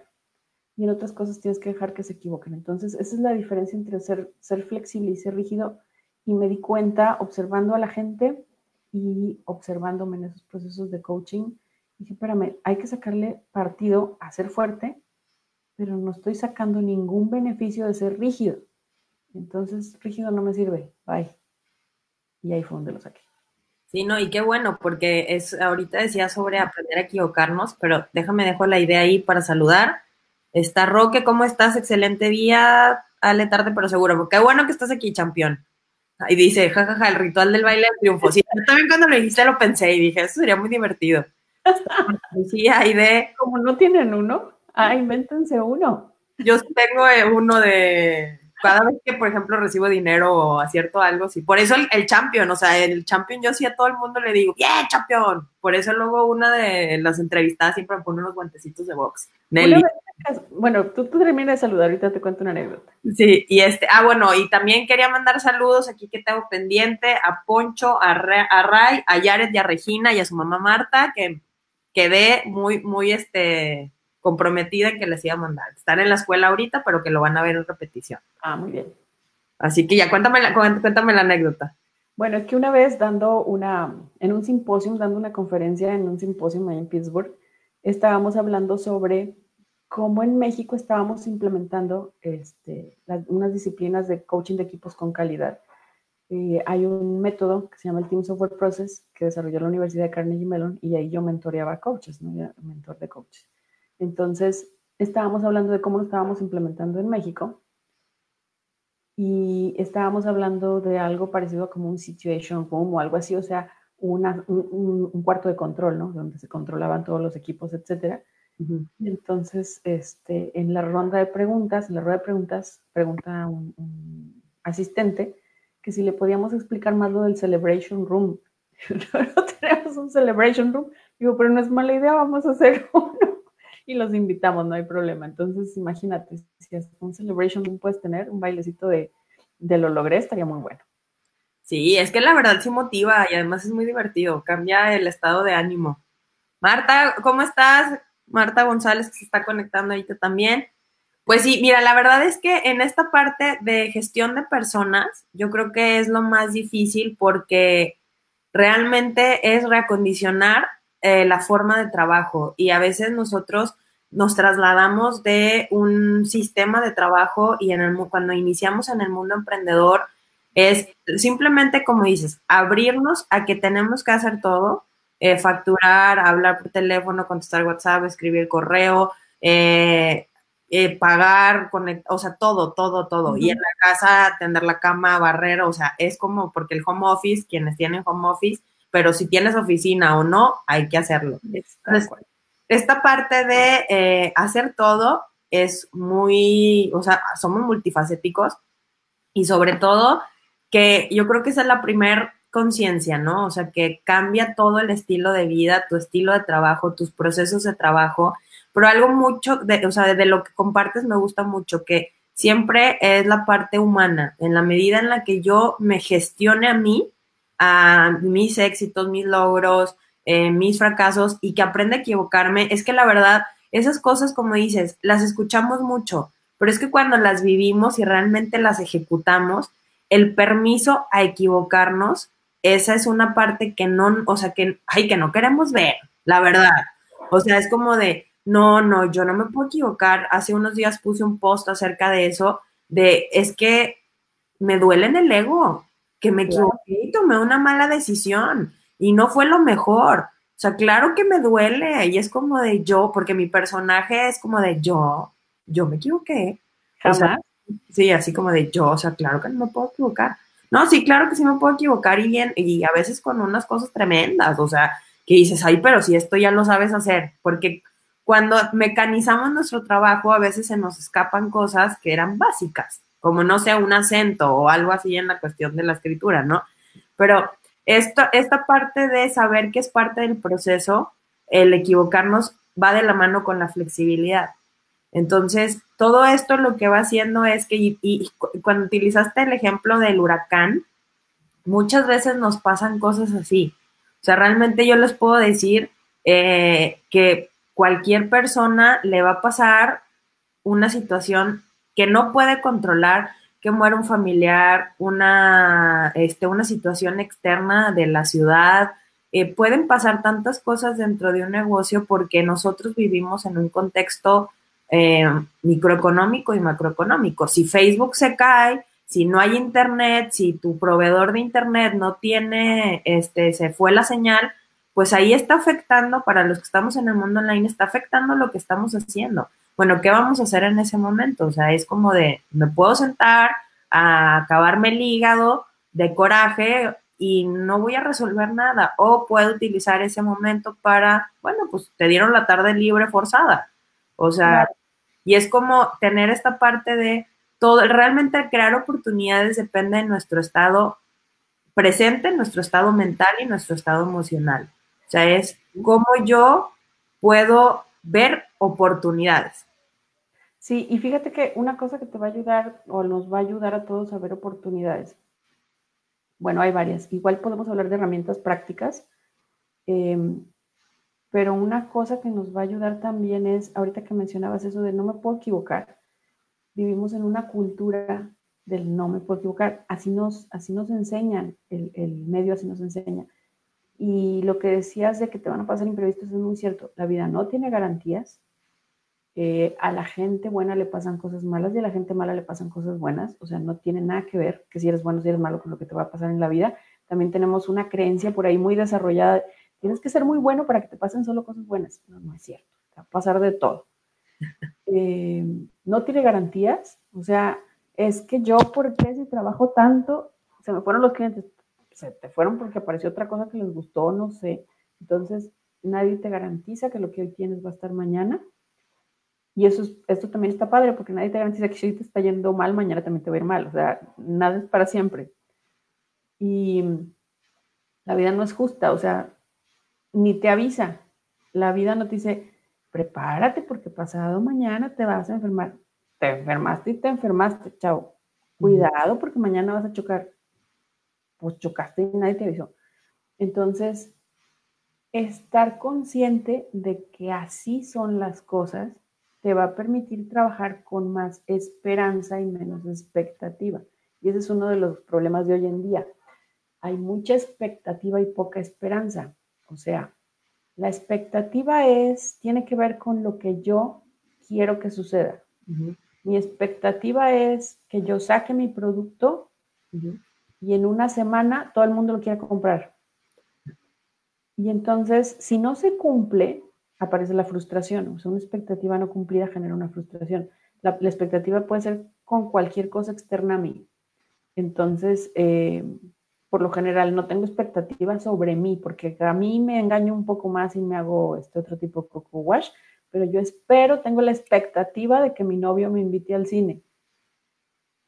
Y en otras cosas tienes que dejar que se equivoquen. Entonces, esa es la diferencia entre ser, ser flexible y ser rígido. Y me di cuenta observando a la gente y observándome en esos procesos de coaching. Dije, espérame, hay que sacarle partido a ser fuerte, pero no estoy sacando ningún beneficio de ser rígido. Entonces, rígido no me sirve. Bye. Y ahí fue donde lo saqué. Sí, no, y qué bueno, porque es, ahorita decía sobre aprender a equivocarnos, pero déjame dejo la idea ahí para saludar. Está Roque, ¿cómo estás? Excelente día. Ale, tarde pero seguro. Qué bueno que estás aquí, campeón. Y dice, jajaja, el ritual del baile de triunfo. Sí, yo también cuando lo dijiste lo pensé y dije, eso sería muy divertido. Sí, de... Como no tienen uno, ah, invéntense uno. Yo tengo eh, uno de cada vez que, por ejemplo, recibo dinero o acierto algo, sí. Por eso el, champion, o sea, el champion yo sí a todo el mundo le digo, ¡bien, champion! Por eso luego una de las entrevistadas siempre me pone unos guantecitos de box. Nelly. Bueno, tú, tú termina de saludar, ahorita te cuento una anécdota. Sí, y este, ah, bueno, y también quería mandar saludos aquí que tengo pendiente a Poncho, a, a Ray, a Yaret y a Regina y a su mamá Marta, que quedé muy, muy, este, comprometida en que les iba a mandar. Están en la escuela ahorita, pero que lo van a ver en repetición. Ah, muy bien. Así que ya cuéntame la, cuéntame la anécdota. Bueno, es que una vez dando una, en un simposio, dando una conferencia en un simposio en Pittsburgh, estábamos hablando sobre cómo en México estábamos implementando este, unas disciplinas de coaching de equipos con calidad. Eh, hay un método que se llama el Team Software Process que desarrolló la Universidad de Carnegie Mellon y ahí yo mentoreaba coaches, ¿no? mentor de coaches. Entonces, estábamos hablando de cómo lo estábamos implementando en México y estábamos hablando de algo parecido como un situation room o algo así, o sea, un, cuarto de control, ¿no? Donde se controlaban todos los equipos, etcétera. Entonces, este, en la ronda de preguntas, en la rueda de preguntas, pregunta un, un asistente que si le podíamos explicar más lo del celebration room. no tenemos un celebration room. Digo, pero no es mala idea, vamos a hacer uno y los invitamos, no hay problema. Entonces, imagínate, si es un celebration puedes tener un bailecito de, de lo logré, estaría muy bueno. Sí, es que la verdad sí motiva y además es muy divertido, cambia el estado de ánimo. Marta, ¿cómo estás? Marta González que se está conectando ahorita también. Pues sí, mira, la verdad es que en esta parte de gestión de personas, yo creo que es lo más difícil porque realmente es reacondicionar eh, la forma de trabajo y a veces nosotros nos trasladamos de un sistema de trabajo y en el, cuando iniciamos en el mundo emprendedor es simplemente, como dices, abrirnos a que tenemos que hacer todo, eh, facturar, hablar por teléfono, contestar WhatsApp, escribir correo, eh, eh, pagar, o sea, todo, todo, todo. Y en la casa, tender la cama, barrer, o sea, es como porque el home office, quienes tienen home office, pero si tienes oficina o no, hay que hacerlo. esta parte de hacer todo es muy, o sea, somos multifacéticos y sobre todo que yo creo que esa es la primer conciencia, ¿no? O sea, que cambia todo el estilo de vida, tu estilo de trabajo, tus procesos de trabajo, pero algo mucho, de, o sea, de lo que compartes me gusta mucho, que siempre es la parte humana, en la medida en la que yo me gestione a mí, a mis éxitos, mis logros, eh, mis fracasos y que aprenda a equivocarme, es que la verdad, esas cosas, como dices, las escuchamos mucho, pero es que cuando las vivimos y realmente las ejecutamos, el permiso a equivocarnos, esa es una parte que no, o sea, que, ay, que no queremos ver, la verdad. O sea, es como de, no, no, yo no me puedo equivocar. Hace unos días puse un post acerca de eso, de, es que me duele en el ego, que me equivoqué y tomé una mala decisión y no fue lo mejor. O sea, claro que me duele y es como de yo, porque mi personaje es como de yo, yo me equivoqué. O sea, Sí, así como de yo, o sea, claro que no me puedo equivocar. No, sí, claro que sí me puedo equivocar y, y a veces con unas cosas tremendas, o sea, que dices, ay, pero si esto ya lo sabes hacer, porque cuando mecanizamos nuestro trabajo a veces se nos escapan cosas que eran básicas, como no sé, un acento o algo así en la cuestión de la escritura, ¿no? Pero esto, esta parte de saber que es parte del proceso, el equivocarnos va de la mano con la flexibilidad. Entonces, todo esto lo que va haciendo es que, y, cuando utilizaste el ejemplo del huracán, muchas veces nos pasan cosas así. O sea, realmente yo les puedo decir eh, que cualquier persona le va a pasar una situación que no puede controlar, que muera un familiar, una, este, una situación externa de la ciudad. Eh, pueden pasar tantas cosas dentro de un negocio porque nosotros vivimos en un contexto eh, microeconómico y macroeconómico. Si Facebook se cae, si no hay internet, si tu proveedor de internet no tiene, este, se fue la señal, pues ahí está afectando, para los que estamos en el mundo online, está afectando lo que estamos haciendo. Bueno, ¿qué vamos a hacer en ese momento? O sea, es como de, me puedo sentar a acabarme el hígado de coraje y no voy a resolver nada. O puedo utilizar ese momento para, bueno, pues te dieron la tarde libre forzada. O sea, y es como tener esta parte de todo, realmente crear oportunidades depende de nuestro estado presente, nuestro estado mental y nuestro estado emocional. O sea, es cómo yo puedo ver oportunidades. Sí, y fíjate que una cosa que te va a ayudar o nos va a ayudar a todos a ver oportunidades. Bueno, hay varias. Igual podemos hablar de herramientas prácticas. Em, pero una cosa que nos va a ayudar también es, ahorita que mencionabas eso de no me puedo equivocar, vivimos en una cultura del no me puedo equivocar, así nos, así nos enseñan, el, el medio así nos enseña. Y lo que decías de que te van a pasar imprevistos es muy cierto, la vida no tiene garantías, eh, a la gente buena le pasan cosas malas y a la gente mala le pasan cosas buenas, o sea, no tiene nada que ver que si eres bueno, si eres malo con lo que te va a pasar en la vida. También tenemos una creencia por ahí muy desarrollada Tienes que ser muy bueno para que te pasen solo cosas buenas. No, no es cierto. Te va a pasar de todo. Eh, no tiene garantías. O sea, es que yo, ¿por qué si trabajo tanto? Se me fueron los clientes. Se te fueron porque apareció otra cosa que les gustó, no sé. Entonces, nadie te garantiza que lo que hoy tienes va a estar mañana. Y eso esto también está padre porque nadie te garantiza que si te está yendo mal, mañana también te va a ir mal. O sea, nada es para siempre. Y la vida no es justa. O sea, ni te avisa. La vida no te dice, prepárate porque pasado mañana te vas a enfermar. Te enfermaste y te enfermaste, chao. Cuidado porque mañana vas a chocar. Pues chocaste y nadie te avisó. Entonces, estar consciente de que así son las cosas te va a permitir trabajar con más esperanza y menos expectativa. Y ese es uno de los problemas de hoy en día. Hay mucha expectativa y poca esperanza. O sea, la expectativa es, tiene que ver con lo que yo quiero que suceda. Mi expectativa es que yo saque mi producto y en una semana todo el mundo lo quiere comprar. Y entonces, si no se cumple, aparece la frustración. O sea, una expectativa no cumplida genera una frustración. La, expectativa puede ser con cualquier cosa externa a mí. Entonces, eh, por lo general, no tengo expectativas sobre mí, porque a mí me engaño un poco más y me hago este otro tipo de coco wash, pero yo espero, tengo la expectativa de que mi novio me invite al cine.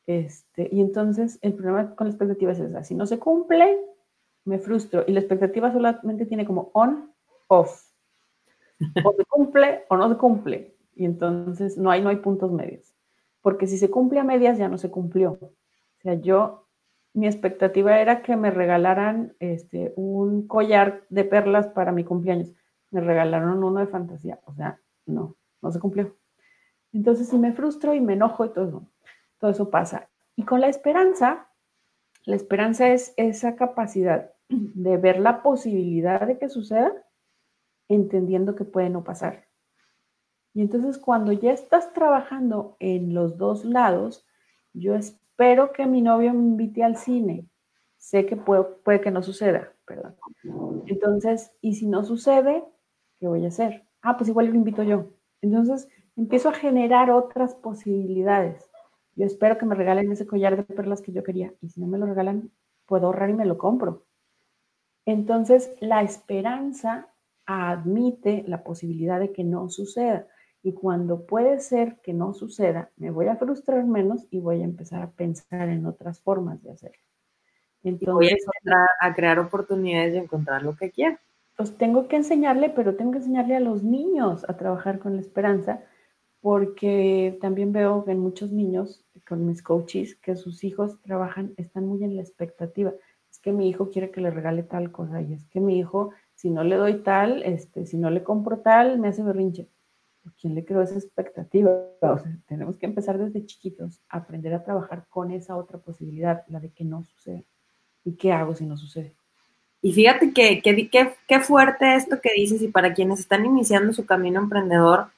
Este, y entonces, el problema con la expectativa es esa. Si no se cumple, me frustro. Y la expectativa solamente tiene como on, off. O se cumple o no se cumple. Y entonces no hay, no hay puntos medios. Porque si se cumple a medias, ya no se cumplió. O sea, yo, mi expectativa era que me regalaran este, un collar de perlas para mi cumpleaños. Me regalaron uno de fantasía. O sea, no, no se cumplió. Entonces, si me frustro y me enojo y todo eso, todo eso pasa. Y con la esperanza, la esperanza es esa capacidad de ver la posibilidad de que suceda, entendiendo que puede no pasar. Y entonces cuando ya estás trabajando en los dos lados, yo espero que mi novio me invite al cine. Sé que puede, puede que no suceda, perdón. Entonces, y si no sucede, ¿qué voy a hacer? Ah, pues igual lo invito yo. Entonces, empiezo a generar otras posibilidades. Yo espero que me regalen ese collar de perlas que yo quería. Y si no me lo regalan, puedo ahorrar y me lo compro. Entonces, la esperanza admite la posibilidad de que no suceda. Y cuando puede ser que no suceda, me voy a frustrar menos y voy a empezar a pensar en otras formas de hacerlo. Entonces, voy a crear oportunidades de encontrar lo que quiera. Pues tengo que enseñarle, pero tengo que enseñarle a los niños a trabajar con la esperanza, porque también veo en muchos niños, con mis coaches, que sus hijos trabajan, están muy en la expectativa que mi hijo quiere que le regale tal cosa y es que mi hijo, si no le doy tal, este, si no le compro tal, me hace berrinche. ¿Quién le creó esa expectativa? O tenemos que empezar desde chiquitos a aprender a trabajar con esa otra posibilidad, la de que no suceda. ¿Y qué hago si no sucede? Y fíjate que, qué fuerte esto que dices y para quienes están iniciando su camino emprendedor,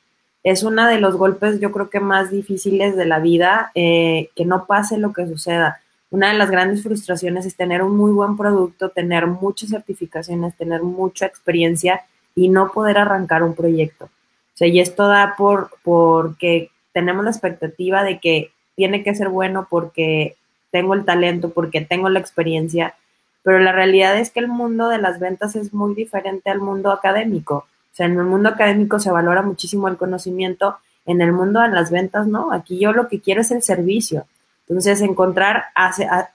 es uno de los golpes yo creo que más difíciles de la vida, eh, que no pase lo que suceda una de las grandes frustraciones es tener un muy buen producto, tener muchas certificaciones, tener mucha experiencia y no poder arrancar un proyecto. O sea, y esto da por porque tenemos la expectativa de que tiene que ser bueno porque tengo el talento, porque tengo la experiencia, pero la realidad es que el mundo de las ventas es muy diferente al mundo académico. O sea, en el mundo académico se valora muchísimo el conocimiento, en el mundo de las ventas no, aquí yo lo que quiero es el servicio. Entonces, encontrar,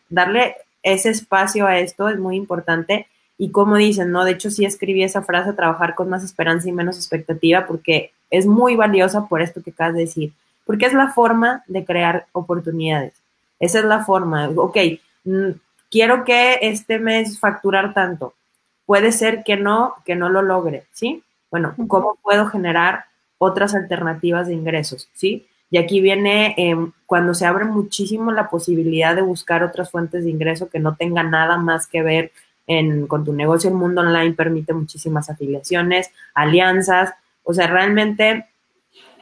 darle ese espacio a esto es muy importante. Y como dicen, ¿no? De hecho, sí escribí esa frase, trabajar con más esperanza y menos expectativa, porque es muy valiosa por esto que acabas de decir, porque es la forma de crear oportunidades. Esa es la forma. Ok, mm, quiero que este mes facturar tanto. Puede ser que no, que no lo logre, ¿sí? Bueno, ¿cómo puedo generar otras alternativas de ingresos, ¿sí? Y aquí viene em, cuando se abre muchísimo la posibilidad de buscar otras fuentes de ingreso que no tengan nada más que ver con tu negocio. El mundo online permite muchísimas afiliaciones, alianzas. O sea, realmente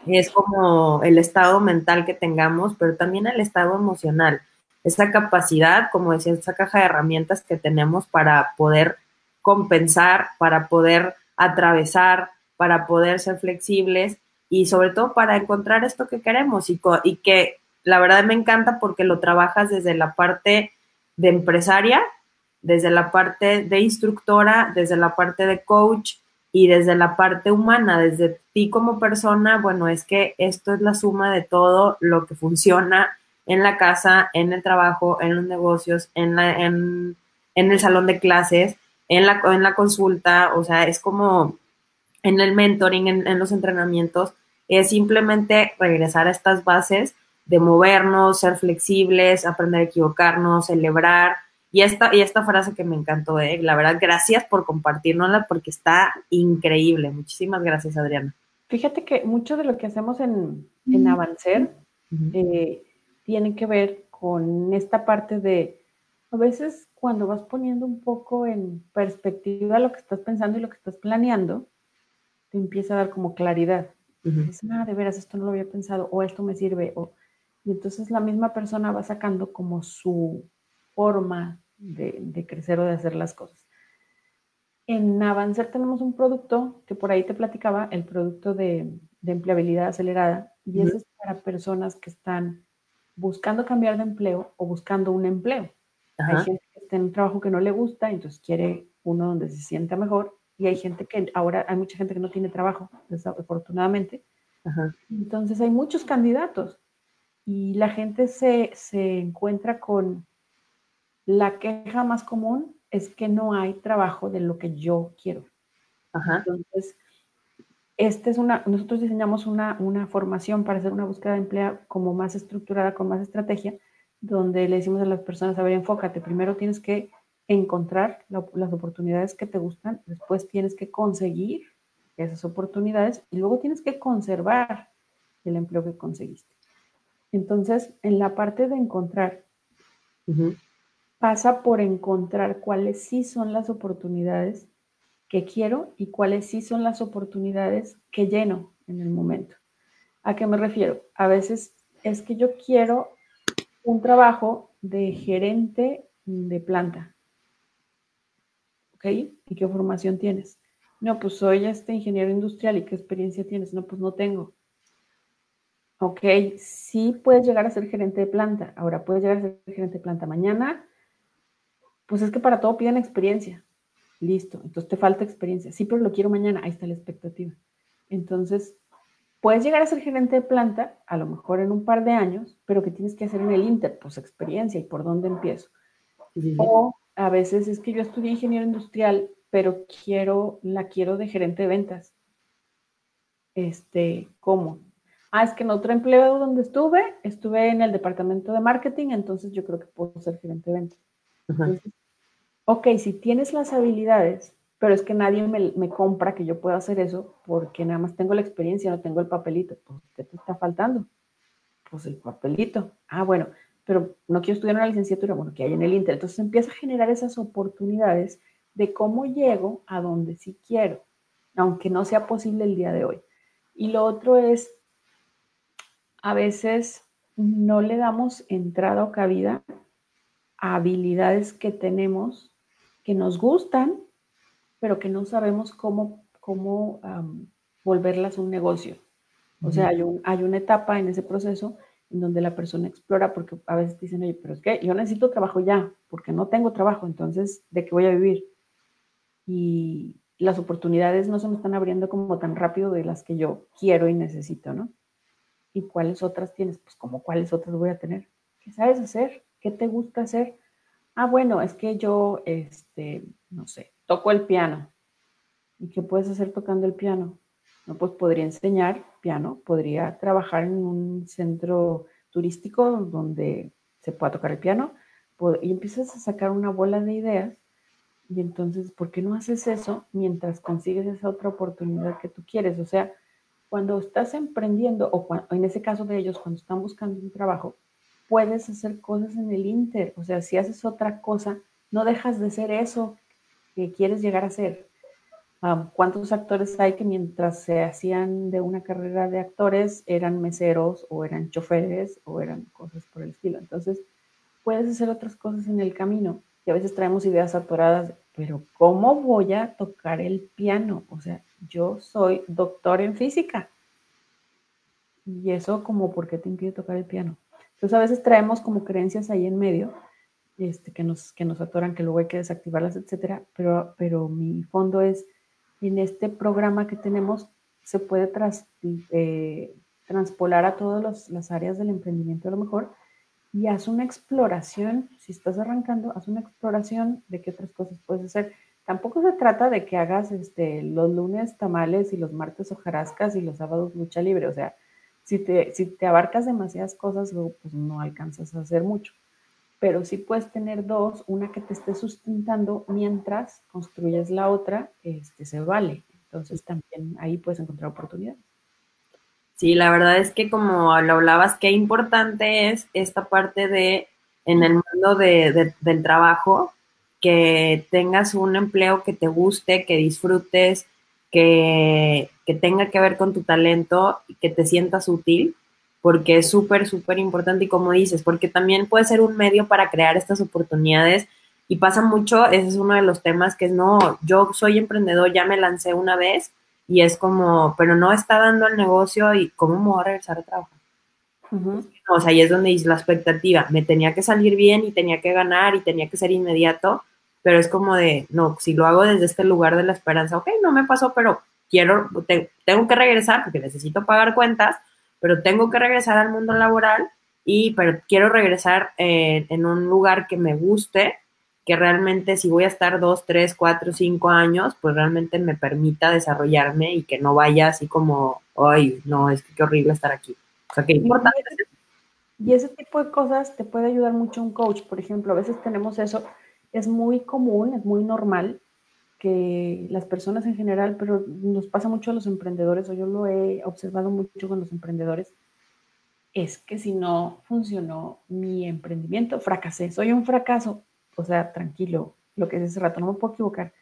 es como el estado mental que tengamos, pero también el estado emocional. Esa capacidad, como decía, esa caja de herramientas que tenemos para poder compensar, para poder atravesar, para poder ser flexibles y sobre todo para encontrar esto que queremos y, que la verdad me encanta porque lo trabajas desde la parte de empresaria, desde la parte de instructora, desde la parte de coach y desde la parte humana, desde ti como persona, bueno, es que esto es la suma de todo lo que funciona en la casa, en el trabajo, en los negocios, en, la, en, el salón de clases, en la, en la consulta, o sea, es como en el mentoring, en los entrenamientos, es simplemente regresar a estas bases de movernos, ser flexibles, aprender a equivocarnos, celebrar. Y esta, y esta frase que me encantó, ¿eh? la verdad, gracias por compartirnosla porque está increíble. Muchísimas gracias, Adriana. Fíjate que mucho de lo que hacemos en, en Avancer eh, tiene que ver con esta parte de, a veces cuando vas poniendo un poco en perspectiva lo que estás pensando y lo que estás planeando, te empieza a dar como claridad. Ah, de veras, esto no lo había pensado, o esto me sirve, o... Y entonces la misma persona va sacando como su forma de, crecer o de hacer las cosas. En Avancer tenemos un producto que por ahí te platicaba, el producto de, empleabilidad acelerada, y ese es para personas que están buscando cambiar de empleo o buscando un empleo. Hay gente que está en un trabajo que no le gusta, entonces quiere uno donde se sienta mejor, y hay gente que ahora hay mucha gente que no tiene trabajo, desafortunadamente. Entonces hay muchos candidatos y la gente se, se encuentra con la queja más común es que no hay trabajo de lo que yo quiero. Entonces, este es una, nosotros diseñamos una, una, formación para hacer una búsqueda de empleo como más estructurada, con más estrategia, donde le decimos a las personas, a ver, enfócate, primero tienes que encontrar las oportunidades que te gustan, después tienes que conseguir esas oportunidades y luego tienes que conservar el empleo que conseguiste. Entonces, en la parte de encontrar, pasa por encontrar cuáles sí son las oportunidades que quiero y cuáles sí son las oportunidades que lleno en el momento. ¿A qué me refiero? A veces es que yo quiero un trabajo de gerente de planta. ¿Ok? ¿Y qué formación tienes? No, pues soy este ingeniero industrial y qué experiencia tienes. No, pues no tengo. Ok, sí puedes llegar a ser gerente de planta. Ahora puedes llegar a ser gerente de planta mañana. Pues es que para todo piden experiencia. Listo, entonces te falta experiencia. Sí, pero lo quiero mañana. Ahí está la expectativa. Entonces, puedes llegar a ser gerente de planta, a lo mejor en un par de años, pero ¿qué tienes que hacer en el Inter? Pues experiencia y por dónde empiezo. O a veces es que yo estudié ingeniero industrial, pero quiero, la quiero de gerente de ventas. Este, ¿cómo? Ah, es que en otro empleo donde estuve, estuve en el departamento de marketing, entonces yo creo que puedo ser gerente de ventas. ok, si tienes las habilidades, pero es que nadie me, compra que yo pueda hacer eso porque nada más tengo la experiencia, no tengo el papelito. Pues, ¿qué te está faltando? Pues el papelito. Ah, bueno, pero no quiero estudiar una licenciatura, bueno, que hay en el Inter. Entonces empieza a generar esas oportunidades de cómo llego a donde sí quiero, aunque no sea posible el día de hoy. Y lo otro es a veces no le damos entrada o cabida a habilidades que tenemos, que nos gustan, pero que no sabemos cómo, cómo volverlas un negocio. O sea, hay, hay, una etapa en ese proceso donde la persona explora, porque a veces dicen, oye, pero es que yo necesito trabajo ya, porque no tengo trabajo, entonces, ¿de qué voy a vivir? Y las oportunidades no se me están abriendo como tan rápido de las que yo quiero y necesito, ¿no? ¿Y cuáles otras tienes? Pues como cuáles otras voy a tener. ¿Qué sabes hacer? ¿Qué te gusta hacer? Ah, bueno, es que yo, este, no sé, toco el piano. ¿Y qué puedes hacer tocando el piano? No, pues podría enseñar piano, podría trabajar en un centro turístico donde se pueda tocar el piano y empiezas a sacar una bola de ideas y entonces, ¿por qué no haces eso mientras consigues esa otra oportunidad que tú quieres? O sea, cuando estás emprendiendo, o, en ese caso de ellos, cuando están buscando un trabajo, puedes hacer cosas en el Inter. O sea, si haces otra cosa, no dejas de ser eso que quieres llegar a ser. ¿Cuántos actores hay que mientras se hacían de una carrera de actores eran meseros o eran choferes o eran cosas por el estilo? Entonces, puedes hacer otras cosas en el camino y a veces traemos ideas atoradas, pero ¿cómo voy a tocar el piano? O sea, yo soy doctor en física. Y eso como, ¿por qué te impide tocar el piano? Entonces a veces traemos como creencias ahí en medio este, que, nos, que nos atoran, que luego hay que desactivarlas, etcétera. Pero, pero mi fondo es, en este programa que tenemos, se puede eh, transpolar a todas las áreas del emprendimiento a lo mejor y haz una exploración, si estás arrancando, haz una exploración de qué otras cosas puedes hacer Tampoco se trata de que hagas este, los lunes tamales y los martes hojarascas y los sábados lucha libre. O sea, si te, si te abarcas demasiadas cosas, luego pues no alcanzas a hacer mucho. Pero sí puedes tener dos, una que te esté sustentando mientras construyes la otra, este, se vale. Entonces también ahí puedes encontrar oportunidades. Sí, la verdad es que como lo hablabas, qué importante es esta parte de, en el mundo de, del trabajo, que tengas un empleo que te guste, que disfrutes, que, tenga que ver con tu talento y que te sientas útil, porque es súper, súper importante y como dices, porque también puede ser un medio para crear estas oportunidades Y pasa mucho, ese es uno de los temas que es, no, yo soy emprendedor, ya me lancé una vez y es como, pero no está dando el negocio y ¿cómo me voy a regresar a trabajar? O sea, ahí es donde dice la expectativa, me tenía que salir bien y tenía que ganar y tenía que ser inmediato, pero es como de, no, si lo hago desde este lugar de la esperanza, ok, no me pasó, pero quiero, tengo que regresar porque necesito pagar cuentas, pero tengo que regresar al mundo laboral y, pero quiero regresar en un lugar que me guste, que realmente si voy a estar dos, tres, cuatro, cinco años, pues realmente me permita desarrollarme y que no vaya así como, ay, no, es que qué horrible estar aquí. O sea, qué importante. Y ese tipo de cosas te puede ayudar mucho un coach. Por ejemplo, a veces tenemos eso, es muy común, es muy normal que las personas en general, pero nos pasa mucho a los emprendedores, o yo lo he observado mucho con los emprendedores, es que si no funcionó mi emprendimiento, fracasé, soy un fracaso. O sea, tranquilo, lo que es ese rato, no me puedo equivocar.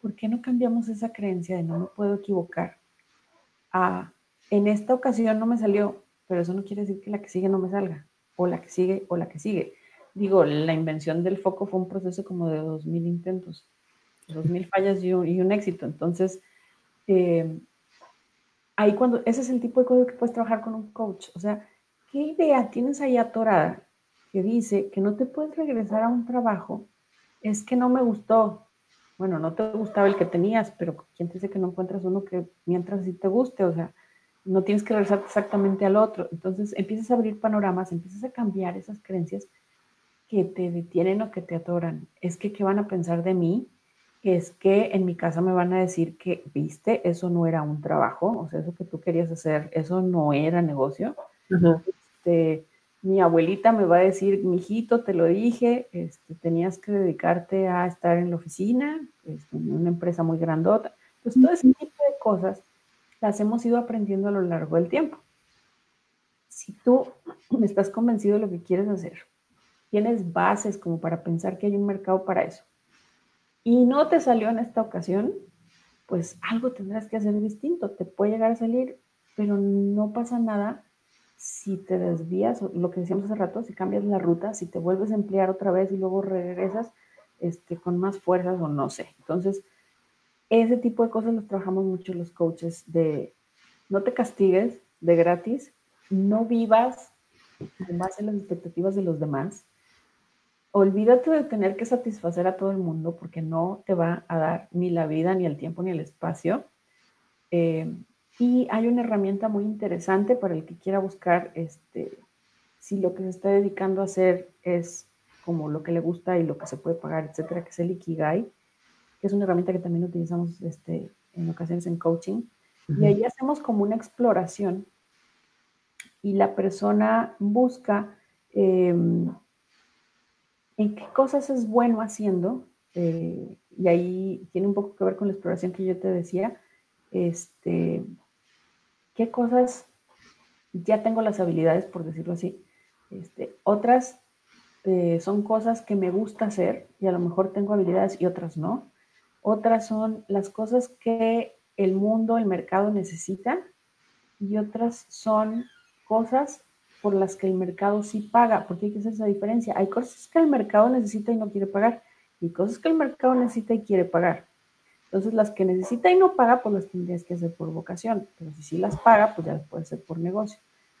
¿Por qué no cambiamos esa creencia de no me puedo equivocar a en esta ocasión no me salió, pero eso no quiere decir que la que sigue no me salga, o la que sigue, o la que sigue. Digo, la invención del foco fue un proceso como de 2.000 intentos, 2.000 fallas y un, éxito. Entonces, eh, ahí cuando, ese es el tipo de cosas que puedes trabajar con un coach. O sea, ¿qué idea tienes ahí atorada que dice que no te puedes regresar a un trabajo? Es que no me gustó. Bueno, no te gustaba el que tenías, pero ¿quién te dice que no encuentras uno que mientras sí te guste? O sea, no tienes que regresar exactamente al otro. Entonces empiezas a abrir panoramas, empiezas a cambiar esas creencias que te detienen o que te atoran. Es que, ¿qué van a pensar de mí? Es que en mi casa me van a decir que, viste, eso no era un trabajo, o sea, eso que tú querías hacer, eso no era negocio. este, mi abuelita me va a decir, mijito, te lo dije, este, tenías que dedicarte a estar en la oficina, este, en una empresa muy grandota. Pues todo ese tipo de cosas las hemos ido aprendiendo a lo largo del tiempo. Si tú estás convencido de lo que quieres hacer, tienes bases como para pensar que hay un mercado para eso, y no te salió en esta ocasión, pues algo tendrás que hacer distinto. Te puede llegar a salir, pero no pasa nada si te desvías, lo que decíamos hace rato, si cambias la ruta, si te vuelves a emplear otra vez y luego regresas este, con más fuerzas o no sé. Entonces, ese tipo de cosas los trabajamos mucho los coaches de no te castigues de gratis, no vivas en base a las expectativas de los demás. Olvídate de tener que satisfacer a todo el mundo porque no te va a dar ni la vida, ni el tiempo, ni el espacio. Eh, y hay una herramienta muy interesante para el que quiera buscar este, si lo que se está dedicando a hacer es como lo que le gusta y lo que se puede pagar, etcétera, que es el Ikigai que es una herramienta que también utilizamos este, en ocasiones en coaching. Y ahí hacemos como una exploración y la persona busca em, qué cosas es bueno haciendo. Eh, y ahí tiene un poco que ver con la exploración que yo te decía. Este, qué cosas ya tengo las habilidades, por decirlo así. Este, otras eh, son cosas que me gusta hacer y a lo mejor tengo habilidades y otras no. Otras son las cosas que el mundo, el mercado necesita y otras son cosas por las que el mercado sí paga, porque hay que hacer esa diferencia. Hay cosas que el mercado necesita y no quiere pagar y cosas que el mercado necesita y quiere pagar. Entonces, las que necesita y no paga, pues las tendrías que hacer por vocación, pero si sí las paga, pues ya las puedes hacer por negocio.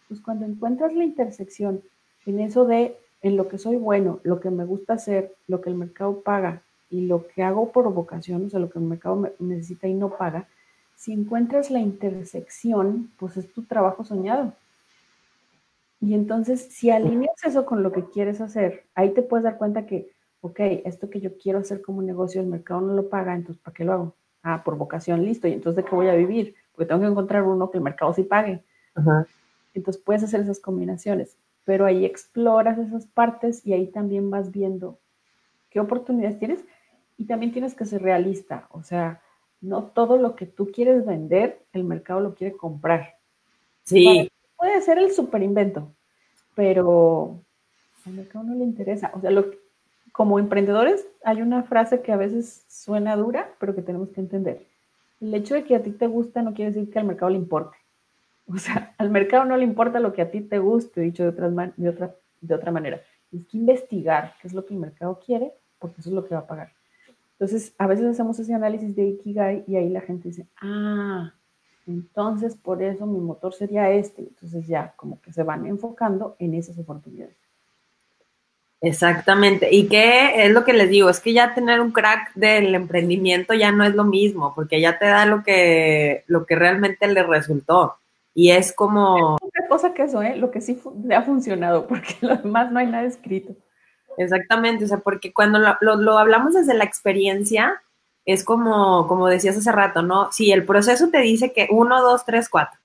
Pues cuando encuentras la intersección en eso de en lo que soy bueno, lo que me gusta hacer, lo que el mercado paga y lo que hago por vocación, o sea, lo que el mercado necesita y no paga, si encuentras la intersección, pues es tu trabajo soñado. Y entonces, si alineas eso con lo que quieres hacer, ahí te puedes dar cuenta que, ok, esto que yo quiero hacer como negocio, el mercado no lo paga, entonces, ¿para qué lo hago? Ah, por vocación, listo. ¿Y entonces de qué voy a vivir? Porque tengo que encontrar uno que el mercado sí pague. Entonces, puedes hacer esas combinaciones, pero ahí exploras esas partes y ahí también vas viendo qué oportunidades tienes y también tienes que ser realista, o sea, no todo lo que tú quieres vender, el mercado lo quiere comprar. Sí. Puede ser el super invento, pero al mercado no le interesa. O sea, lo, como emprendedores hay una frase que a veces suena dura, pero que tenemos que entender. El hecho de que a ti te gusta no quiere decir que al mercado le importe. O sea, al mercado no le importa lo que a ti te guste, dicho de, otra, de, otra, de otra manera. Tienes que investigar qué es lo que el mercado quiere porque eso es lo que va a pagar. Entonces, a veces hacemos ese análisis de Ikigai y ahí la gente dice, ah, entonces por eso mi motor sería este. Entonces ya como que se van enfocando en esas oportunidades. Exactamente. ¿Y qué es lo que les digo? Es que ya tener un crack del emprendimiento ya no es lo mismo, porque ya te da lo que, lo que realmente le resultó. Y es como... Otra cosa que eso, ¿eh? Lo que sí le ha funcionado, porque lo demás no hay nada escrito. Exactamente, o sea, porque cuando lo, hablamos desde la experiencia, es como, como decías hace rato, ¿no? Si el proceso te dice que uno, dos, tres, cuatro,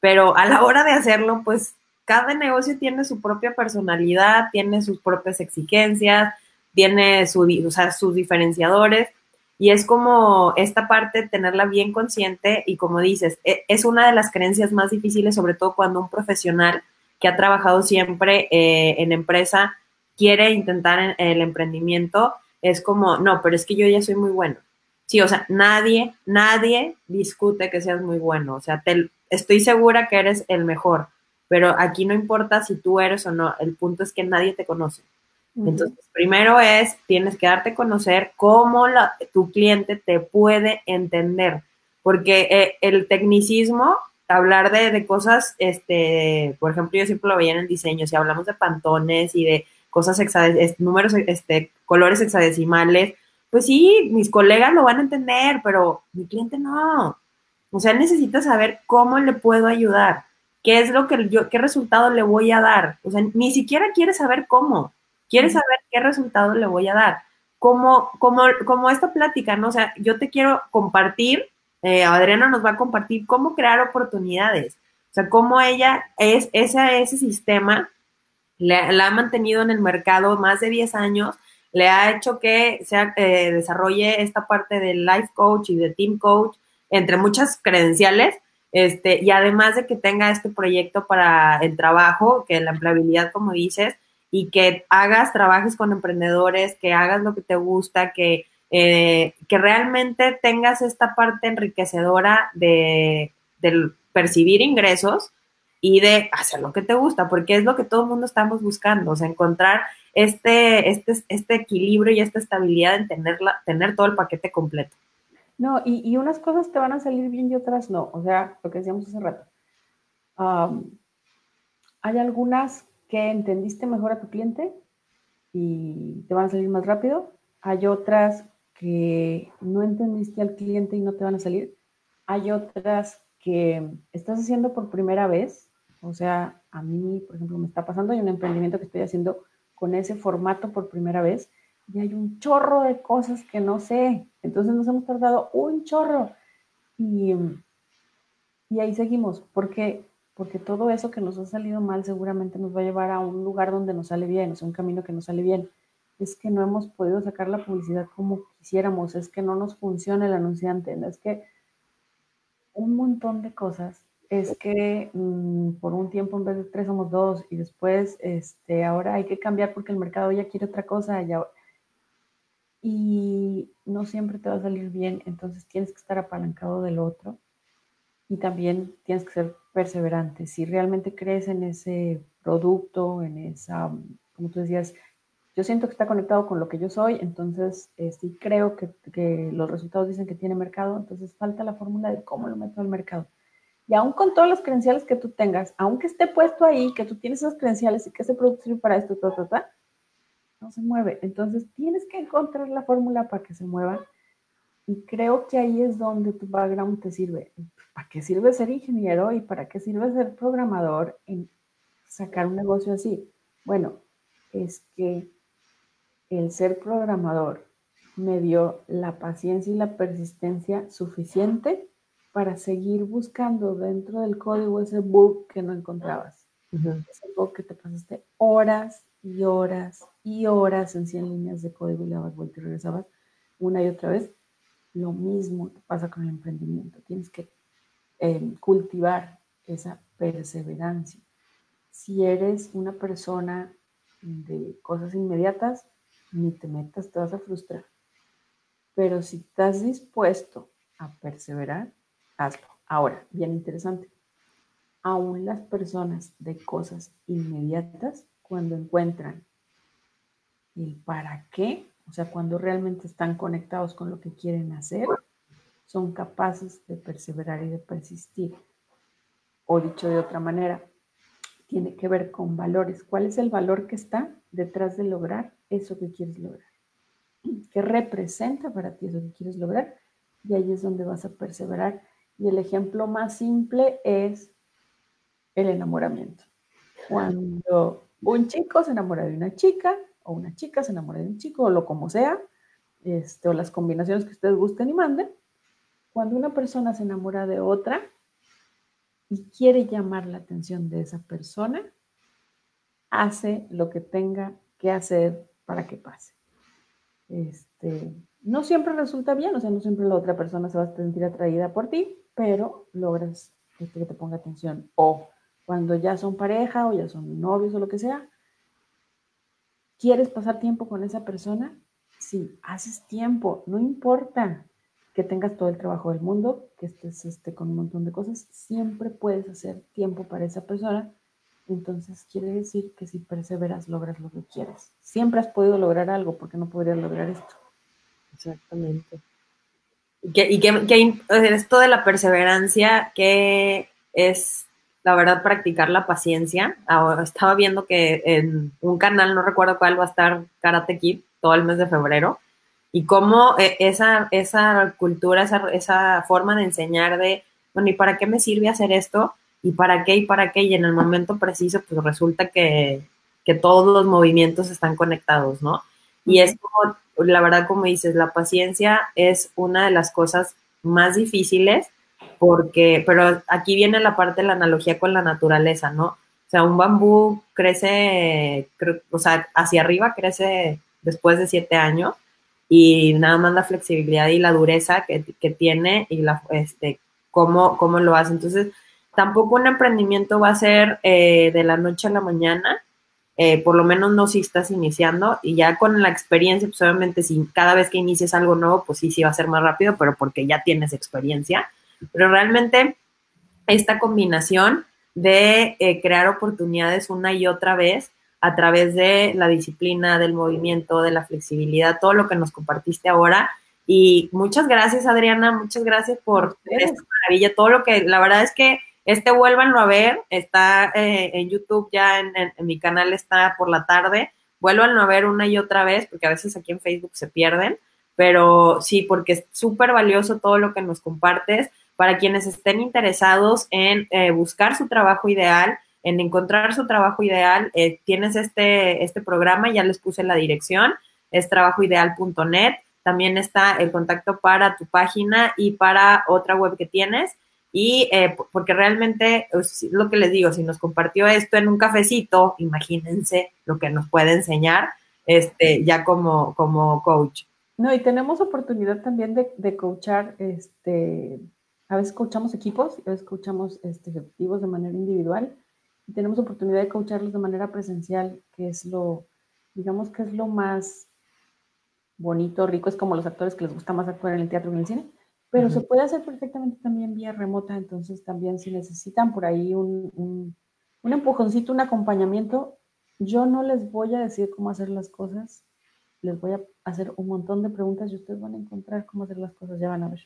pero a la hora de hacerlo, pues cada negocio tiene su propia personalidad, tiene sus propias exigencias, tiene su, sus diferenciadores y es como esta parte tenerla bien consciente y como dices, e, es una de las creencias más difíciles, sobre todo cuando un profesional que ha trabajado siempre eh, en empresa quiere intentar el emprendimiento, es como, no, pero es que yo ya soy muy bueno. Sí, o sea, nadie, nadie discute que seas muy bueno. O sea, te, estoy segura que eres el mejor pero aquí no importa si tú eres o no, el punto es que nadie te conoce. Entonces, primero es, tienes que darte a conocer cómo la, tu cliente te puede entender, porque eh, el tecnicismo, hablar de, de, cosas, este, por ejemplo, yo siempre lo veía en el diseño, si hablamos de pantones y de cosas, números, este, colores hexadecimales, pues sí, mis colegas lo van a entender, pero mi cliente no. O sea, necesita saber cómo le puedo ayudar qué es lo que yo, qué resultado le voy a dar. O sea, ni siquiera quiere saber cómo, quiere saber qué resultado le voy a dar. Como, como, como esta plática, ¿no? O sea, yo te quiero compartir, eh, Adriana nos va a compartir cómo crear oportunidades. O sea, cómo ella es, ese, ese sistema la ha mantenido en el mercado más de 10 años, le ha hecho que se eh, desarrolle esta parte del life coach y de team coach, entre muchas credenciales, este, y además de que tenga este proyecto para el trabajo, que la empleabilidad, como dices, y que hagas, trabajes con emprendedores, que hagas lo que te gusta, que, eh, que realmente tengas esta parte enriquecedora de, percibir ingresos y de hacer lo que te gusta, porque es lo que todo el mundo estamos buscando, o sea, encontrar este, este, este equilibrio y esta estabilidad en tenerla, tener todo el paquete completo. No, y, unas cosas te van a salir bien y otras no. O sea, lo que decíamos hace rato. hay algunas que entendiste mejor a tu cliente y te van a salir más rápido. Hay otras que no entendiste al cliente y no te van a salir. Hay otras que estás haciendo por primera vez. O sea, a mí, por ejemplo, me está pasando, hay un emprendimiento que estoy haciendo con ese formato por primera vez y hay un chorro de cosas que no sé. Entonces nos hemos tardado un chorro. Y, y ahí seguimos, porque, porque todo eso que nos ha salido mal seguramente nos va a llevar a un lugar donde nos sale bien, o sea, un camino que nos sale bien. Es que no hemos podido sacar la publicidad como quisiéramos, es que no nos funciona el anunciante, es que un montón de cosas es que mm, por un tiempo en vez de tres somos dos y después este, ahora hay que cambiar porque el mercado ya quiere otra cosa. Y no siempre te va a salir bien, entonces tienes que estar apalancado del otro y también tienes que ser perseverante. Si realmente crees en ese producto, en esa, como tú decías, yo siento que está conectado con lo que yo soy, entonces eh, creo que, los resultados dicen que tiene mercado, entonces falta la fórmula de cómo lo meto al mercado. Y aún con todas las credenciales que tú tengas, aunque esté puesto ahí, que tú tienes esas credenciales y que ese producto sirve para esto, ta, ta, ta, no se mueve. Entonces tienes que encontrar la fórmula para que se mueva. Y creo que ahí es donde tu background te sirve. ¿Para qué sirve ser ingeniero y para qué sirve ser programador en sacar un negocio así? Bueno, es que el ser programador me dio la paciencia y la persistencia suficiente para seguir buscando dentro del código ese bug que no encontrabas. Ese bug que te pasaste horas y horas y horas en 100 líneas de código y le dabas vuelta y regresabas una y otra vez. Lo mismo te pasa con el emprendimiento. Tienes que em, cultivar esa perseverancia. Si eres una persona de cosas inmediatas, ni te metas, te vas a frustrar. Pero si estás dispuesto a perseverar, hazlo. Ahora, bien interesante. Aún las personas de cosas inmediatas, cuando encuentran el para qué, o sea, cuando realmente están conectados con lo que quieren hacer, son capaces de perseverar y de persistir. O dicho de otra manera, tiene que ver con valores. ¿Cuál es el valor que está detrás de lograr eso que quieres lograr? ¿Qué representa para ti eso que quieres lograr? Y ahí es donde vas a perseverar. Y el ejemplo más simple es el enamoramiento. Cuando un chico se enamora de una chica, o una chica se enamora de un chico, o lo como sea, este, o las combinaciones que ustedes gusten y manden, cuando una persona se enamora de otra y quiere llamar la atención de esa persona, hace lo que tenga que hacer para que pase. Este, no siempre resulta bien, o sea, no siempre la otra persona se va a sentir atraída por ti, pero logras que te ponga atención. O cuando ya son pareja o ya son novios o lo que sea, ¿quieres pasar tiempo con esa persona? Sí, haces tiempo, no importa que tengas todo el trabajo del mundo, que estés este, con un montón de cosas, siempre puedes hacer tiempo para esa persona. Entonces quiere decir que si perseveras, logras lo que quieres. Siempre has podido lograr algo, porque no podrías lograr esto? Exactamente. Y que, que, esto de la perseverancia, que es la verdad practicar la paciencia. Estaba viendo que en un canal, no recuerdo cuál, va a estar Karate Kid todo el mes de febrero y cómo eh, esa, esa cultura, esa, esa forma de enseñar de, bueno, ¿y para qué me sirve hacer esto? ¿Y para qué? ¿Y para qué? Y en el momento preciso, pues resulta que, que todos los movimientos están conectados, ¿no? Y es como, la verdad, como dices, la paciencia es una de las cosas más difíciles porque, pero aquí viene la parte de la analogía con la naturaleza, ¿no? O sea, un bambú crece, o sea, hacia arriba crece después de siete años y nada más la flexibilidad y la dureza que, tiene y la, este, cómo, cómo lo hace. Entonces, tampoco un emprendimiento va a ser eh, de la noche a la mañana, eh, por lo menos no si estás iniciando y ya con la experiencia, pues obviamente si cada vez que inicies algo nuevo, pues sí, sí va a ser más rápido, pero porque ya tienes experiencia. Pero realmente esta combinación de eh, crear oportunidades una y otra vez a través de la disciplina, del movimiento, de la flexibilidad, todo lo que nos compartiste ahora. Y muchas gracias, Adriana, muchas gracias por esta maravilla, todo lo que, la verdad es que este vuélvanlo a ver, está eh, en YouTube ya, en, mi canal está por la tarde, vuélvanlo a ver una y otra vez, porque a veces aquí en Facebook se pierden, pero sí, porque es súper valioso todo lo que nos compartes para quienes estén interesados en eh, buscar su trabajo ideal, en encontrar su trabajo ideal, eh, tienes este, este programa, ya les puse la dirección, es trabajoideal.net. También está el contacto para tu página y para otra web que tienes. Y eh, porque realmente, lo que les digo, si nos compartió esto en un cafecito, imagínense lo que nos puede enseñar este, ya como, como coach. No, y tenemos oportunidad también de, de coachar, este, a veces coachamos equipos, a veces coachamos este, ejecutivos de manera individual tenemos oportunidad de coacharlos de manera presencial, que es lo, digamos que es lo más bonito, rico, es como los actores que les gusta más actuar en el teatro que en el cine, pero se puede hacer perfectamente también vía remota, entonces también si necesitan por ahí un, un, un empujoncito, un acompañamiento, yo no les voy a decir cómo hacer las cosas, les voy a hacer un montón de preguntas y ustedes van a encontrar cómo hacer las cosas, ya van a ver.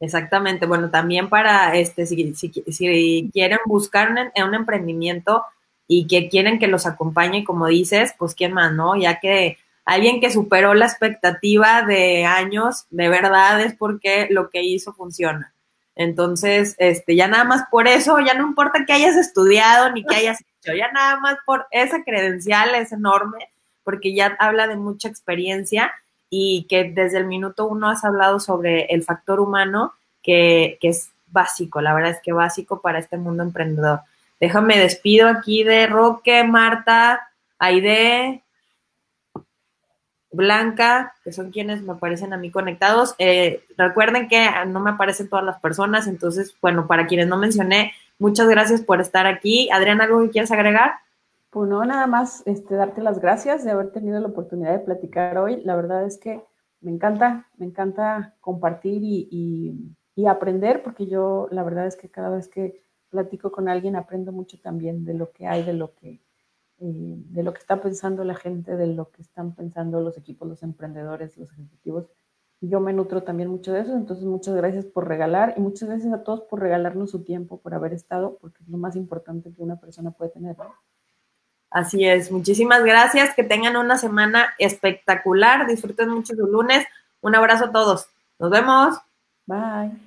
Exactamente, bueno, también para, este, si, si, quieren buscar un, un, emprendimiento y que quieren que los acompañe, como dices, pues quién más, ¿no? Ya que alguien que superó la expectativa de años, de verdad es porque lo que hizo funciona. Entonces, este, ya nada más por eso, ya no importa que hayas estudiado ni que hayas hecho, ya nada más por esa credencial es enorme, porque ya habla de mucha experiencia y que desde el minuto uno has hablado sobre el factor humano, que, es básico, la verdad es que básico para este mundo emprendedor. Déjame despido aquí de Roque, Marta, Aide, Blanca, que son quienes me aparecen a mí conectados. Eh, recuerden que no me aparecen todas las personas, entonces, bueno, para quienes no mencioné, muchas gracias por estar aquí. Adriana, ¿algo que quieras agregar? Pues no, nada más este, darte las gracias de haber tenido la oportunidad de platicar hoy. La verdad es que me encanta, me encanta compartir y, aprender, porque yo la verdad es que cada vez que platico con alguien aprendo mucho también de lo que hay, de lo que, eh, de lo que está pensando la gente, de lo que están pensando los equipos, los emprendedores, los ejecutivos. Yo me nutro también mucho de eso, entonces muchas gracias por regalar y muchas gracias a todos por regalarnos su tiempo, por haber estado, porque es lo más importante que una persona puede tener. Así es, muchísimas gracias, que tengan una semana espectacular, disfruten mucho su lunes. Un abrazo a todos, nos vemos. Bye.